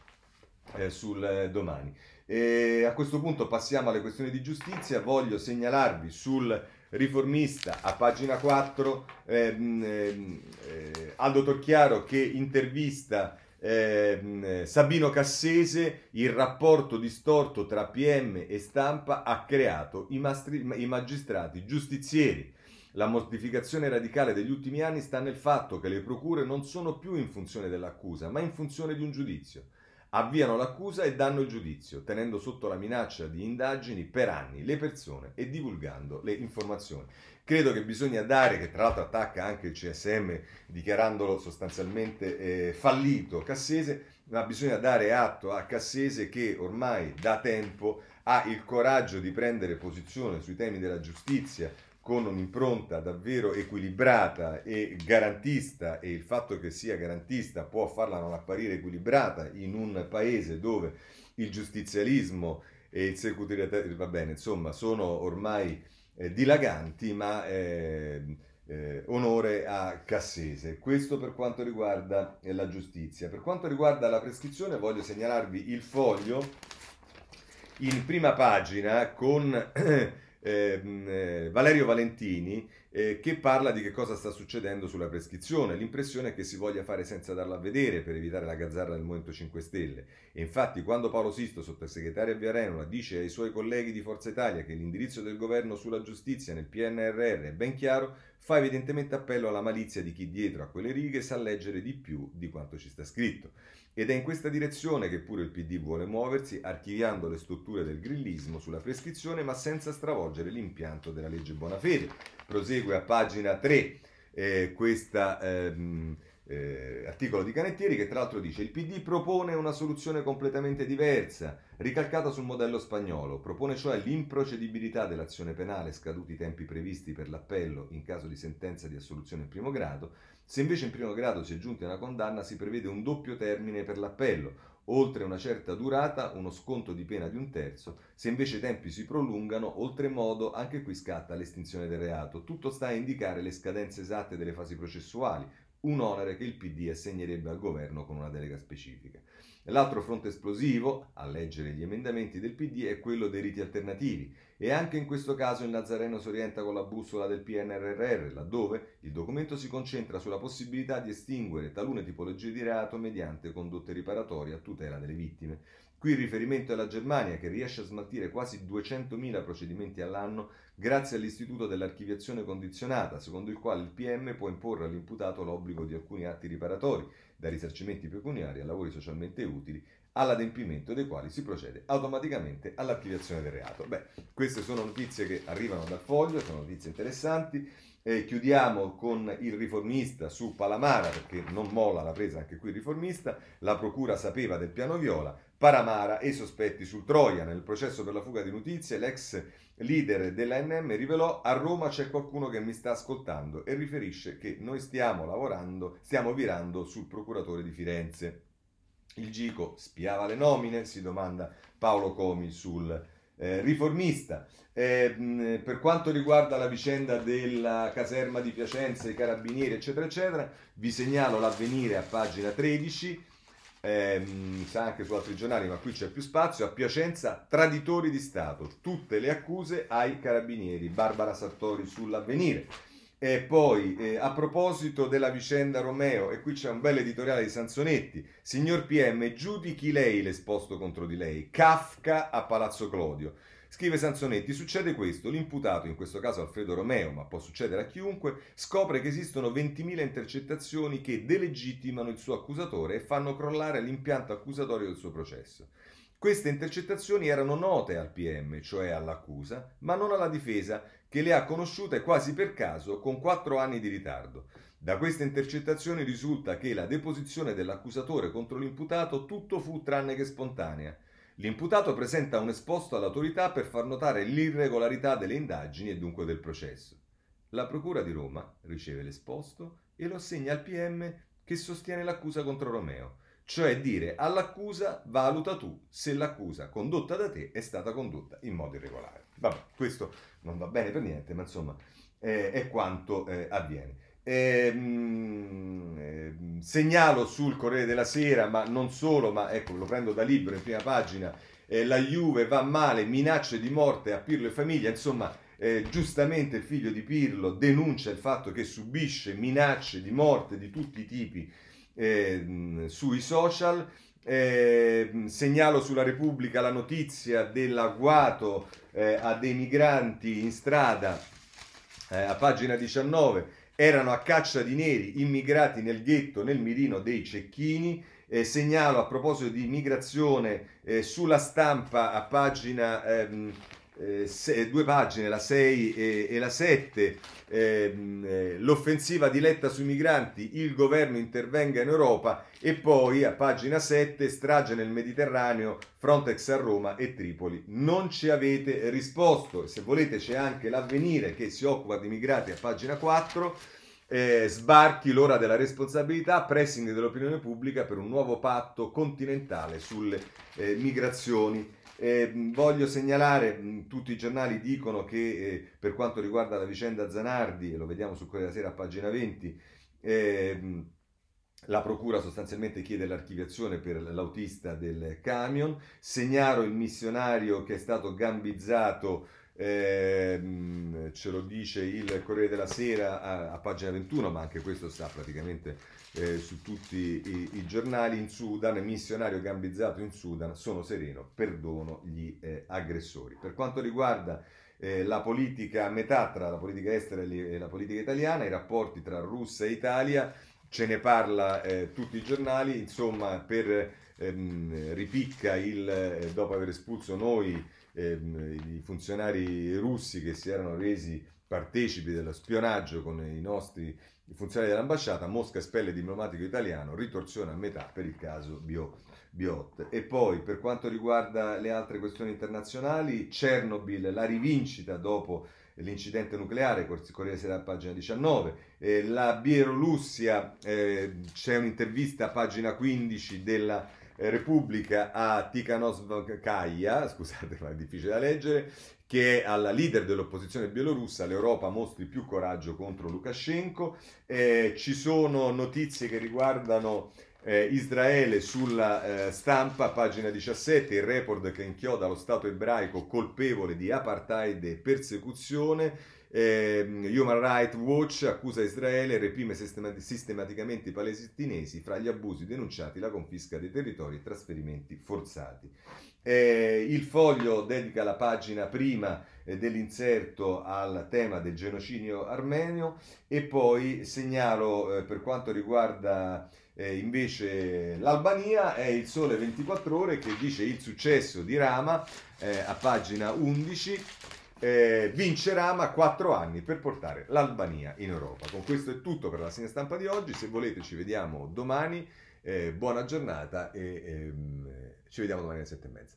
eh, sul eh, domani. E a questo punto passiamo alle questioni di giustizia. Voglio segnalarvi sul riformista a pagina 4 ehm, ehm, eh, Aldo Torchiaro che intervista eh, Sabino Cassese, il rapporto distorto tra PM e stampa ha creato i, mastri, i magistrati giustizieri. La mortificazione radicale degli ultimi anni sta nel fatto che le procure non sono più in funzione dell'accusa, ma in funzione di un giudizio avviano l'accusa e danno il giudizio, tenendo sotto la minaccia di indagini per anni le persone e divulgando le informazioni. Credo che bisogna dare, che tra l'altro attacca anche il CSM dichiarandolo sostanzialmente eh, fallito Cassese, ma bisogna dare atto a Cassese che ormai da tempo ha il coraggio di prendere posizione sui temi della giustizia, con un'impronta davvero equilibrata e garantista e il fatto che sia garantista può farla non apparire equilibrata in un paese dove il giustizialismo e il securitarismo, va bene, insomma, sono ormai eh, dilaganti, ma eh, eh, onore a Cassese. Questo per quanto riguarda eh, la giustizia. Per quanto riguarda la prescrizione voglio segnalarvi il foglio in prima pagina con Ehm, eh, Valerio Valentini eh, che parla di che cosa sta succedendo sulla prescrizione. L'impressione è che si voglia fare senza darla a vedere per evitare la gazzarra del Movimento 5 Stelle. E infatti quando Paolo Sisto, sottosegretario a Viarenula, dice ai suoi colleghi di Forza Italia che l'indirizzo del governo sulla giustizia nel PNRR è ben chiaro, fa evidentemente appello alla malizia di chi dietro a quelle righe sa leggere di più di quanto ci sta scritto. Ed è in questa direzione che pure il PD vuole muoversi, archiviando le strutture del grillismo sulla prescrizione, ma senza stravolgere l'impianto della legge Bonafede. Prosegue a pagina 3 eh, questo ehm, eh, articolo di Canettieri che tra l'altro dice il PD propone una soluzione completamente diversa, ricalcata sul modello spagnolo, propone cioè l'improcedibilità dell'azione penale scaduti i tempi previsti per l'appello in caso di sentenza di assoluzione in primo grado, se invece in primo grado si è giunti a una condanna, si prevede un doppio termine per l'appello, oltre una certa durata uno sconto di pena di un terzo, se invece i tempi si prolungano, oltremodo anche qui scatta l'estinzione del reato. Tutto sta a indicare le scadenze esatte delle fasi processuali, un onere che il PD assegnerebbe al governo con una delega specifica. L'altro fronte esplosivo, a leggere gli emendamenti del PD, è quello dei riti alternativi. E anche in questo caso il Nazareno si orienta con la bussola del PNRR, laddove il documento si concentra sulla possibilità di estinguere talune tipologie di reato mediante condotte riparatorie a tutela delle vittime. Qui il riferimento è alla Germania che riesce a smaltire quasi 200.000 procedimenti all'anno grazie all'istituto dell'archiviazione condizionata, secondo il quale il PM può imporre all'imputato l'obbligo di alcuni atti riparatori, da risarcimenti pecuniari a lavori socialmente utili, all'adempimento dei quali si procede automaticamente all'archiviazione del reato. Beh, queste sono notizie che arrivano dal foglio, sono notizie interessanti. Eh, chiudiamo con il riformista su Palamara, perché non molla la presa anche qui il riformista. La procura sapeva del piano viola. Paramara e i sospetti sul Troia. Nel processo per la fuga di notizie, l'ex leader dell'ANM rivelò a Roma c'è qualcuno che mi sta ascoltando e riferisce che noi stiamo lavorando, stiamo virando sul procuratore di Firenze. Il Gico spiava le nomine, si domanda Paolo Comi sul eh, riformista. Eh, per quanto riguarda la vicenda della caserma di Piacenza, i carabinieri, eccetera, eccetera, vi segnalo l'avvenire a pagina 13 ehm, sa anche su altri giornali, ma qui c'è più spazio, a Piacenza traditori di Stato, tutte le accuse ai carabinieri, Barbara Sartori sull'avvenire. E poi, eh, a proposito della vicenda Romeo, e qui c'è un bel editoriale di Sansonetti, signor PM, giudichi lei l'esposto contro di lei, Kafka a Palazzo Clodio. Scrive Sansonetti, succede questo, l'imputato, in questo caso Alfredo Romeo, ma può succedere a chiunque, scopre che esistono 20.000 intercettazioni che delegittimano il suo accusatore e fanno crollare l'impianto accusatorio del suo processo. Queste intercettazioni erano note al PM, cioè all'accusa, ma non alla difesa, che le ha conosciute quasi per caso con quattro anni di ritardo. Da queste intercettazioni risulta che la deposizione dell'accusatore contro l'imputato tutto fu tranne che spontanea. L'imputato presenta un esposto all'autorità per far notare l'irregolarità delle indagini e dunque del processo. La Procura di Roma riceve l'esposto e lo assegna al PM che sostiene l'accusa contro Romeo, cioè dire all'accusa valuta tu se l'accusa condotta da te è stata condotta in modo irregolare. Vabbè, questo non va bene per niente, ma insomma eh, è quanto eh, avviene. Eh, eh, segnalo sul Corriere della Sera, ma non solo, ma ecco, lo prendo da libro in prima pagina, eh, la Juve va male, minacce di morte a Pirlo e famiglia, insomma, eh, giustamente il figlio di Pirlo denuncia il fatto che subisce minacce di morte di tutti i tipi ehm, sui social. Eh, segnalo sulla Repubblica la notizia dell'agguato eh, a dei migranti in strada eh, a pagina 19 erano a caccia di neri immigrati nel ghetto nel mirino dei cecchini. Eh, segnalo a proposito di migrazione eh, sulla stampa a pagina ehm, eh, se, due pagine, la 6 e, e la 7, ehm, eh, l'offensiva diretta sui migranti, il governo intervenga in Europa e poi a pagina 7 strage nel Mediterraneo, Frontex a Roma e Tripoli. Non ci avete risposto, se volete c'è anche l'avvenire che si occupa di migrati a pagina 4. Eh, sbarchi l'ora della responsabilità, pressing dell'opinione pubblica per un nuovo patto continentale sulle eh, migrazioni. Eh, voglio segnalare, tutti i giornali dicono che eh, per quanto riguarda la vicenda Zanardi, e lo vediamo su quella sera a pagina 20, eh, la procura sostanzialmente chiede l'archiviazione per l'autista del camion. Segnalo il missionario che è stato gambizzato eh, ce lo dice il Corriere della Sera a, a, pagina 21, ma anche questo sta praticamente eh, su tutti i, i, giornali. In Sudan, missionario gambizzato in Sudan, sono sereno, perdono gli eh, aggressori. Per quanto riguarda eh, la politica a metà tra la politica estera e la politica italiana, i rapporti tra Russia e Italia, ce ne parla eh, tutti i giornali, insomma per ehm, ripicca il, eh, dopo aver espulso noi ehm, i funzionari russi che si erano resi partecipi dello spionaggio con i nostri funzionari dell'ambasciata, Mosca espelle diplomatico italiano, ritorsione a metà per il caso Bio, Biot. E poi per quanto riguarda le altre questioni internazionali, Chernobyl, la rivincita dopo l'incidente nucleare, Corriere Sera pagina 19, eh, la Bielorussia, eh, c'è un'intervista pagina 15 della Repubblica a Tikhanovskaya, scusate ma è difficile da leggere, che è alla leader dell'opposizione bielorussa, l'Europa mostri più coraggio contro Lukashenko. Eh, ci sono notizie che riguardano Eh, Israele sulla eh, stampa, pagina 17, il report che inchioda lo Stato ebraico colpevole di apartheid e persecuzione. Eh, Human Rights Watch accusa Israele e reprime sistematicamente i palestinesi fra gli abusi denunciati, la confisca dei territori e trasferimenti forzati. Eh, il foglio dedica la pagina prima eh, dell'inserto al tema del genocidio armenio e poi segnalo eh, per quanto riguarda eh, invece l'Albania è il Sole 24 ore che dice il successo di Rama eh, a pagina 11 eh, vince Rama 4 anni per portare l'Albania in Europa. Con questo è tutto per la segna stampa di oggi. Se volete, ci vediamo domani. Eh, buona giornata e ehm, ci vediamo domani alle 7 e mezza.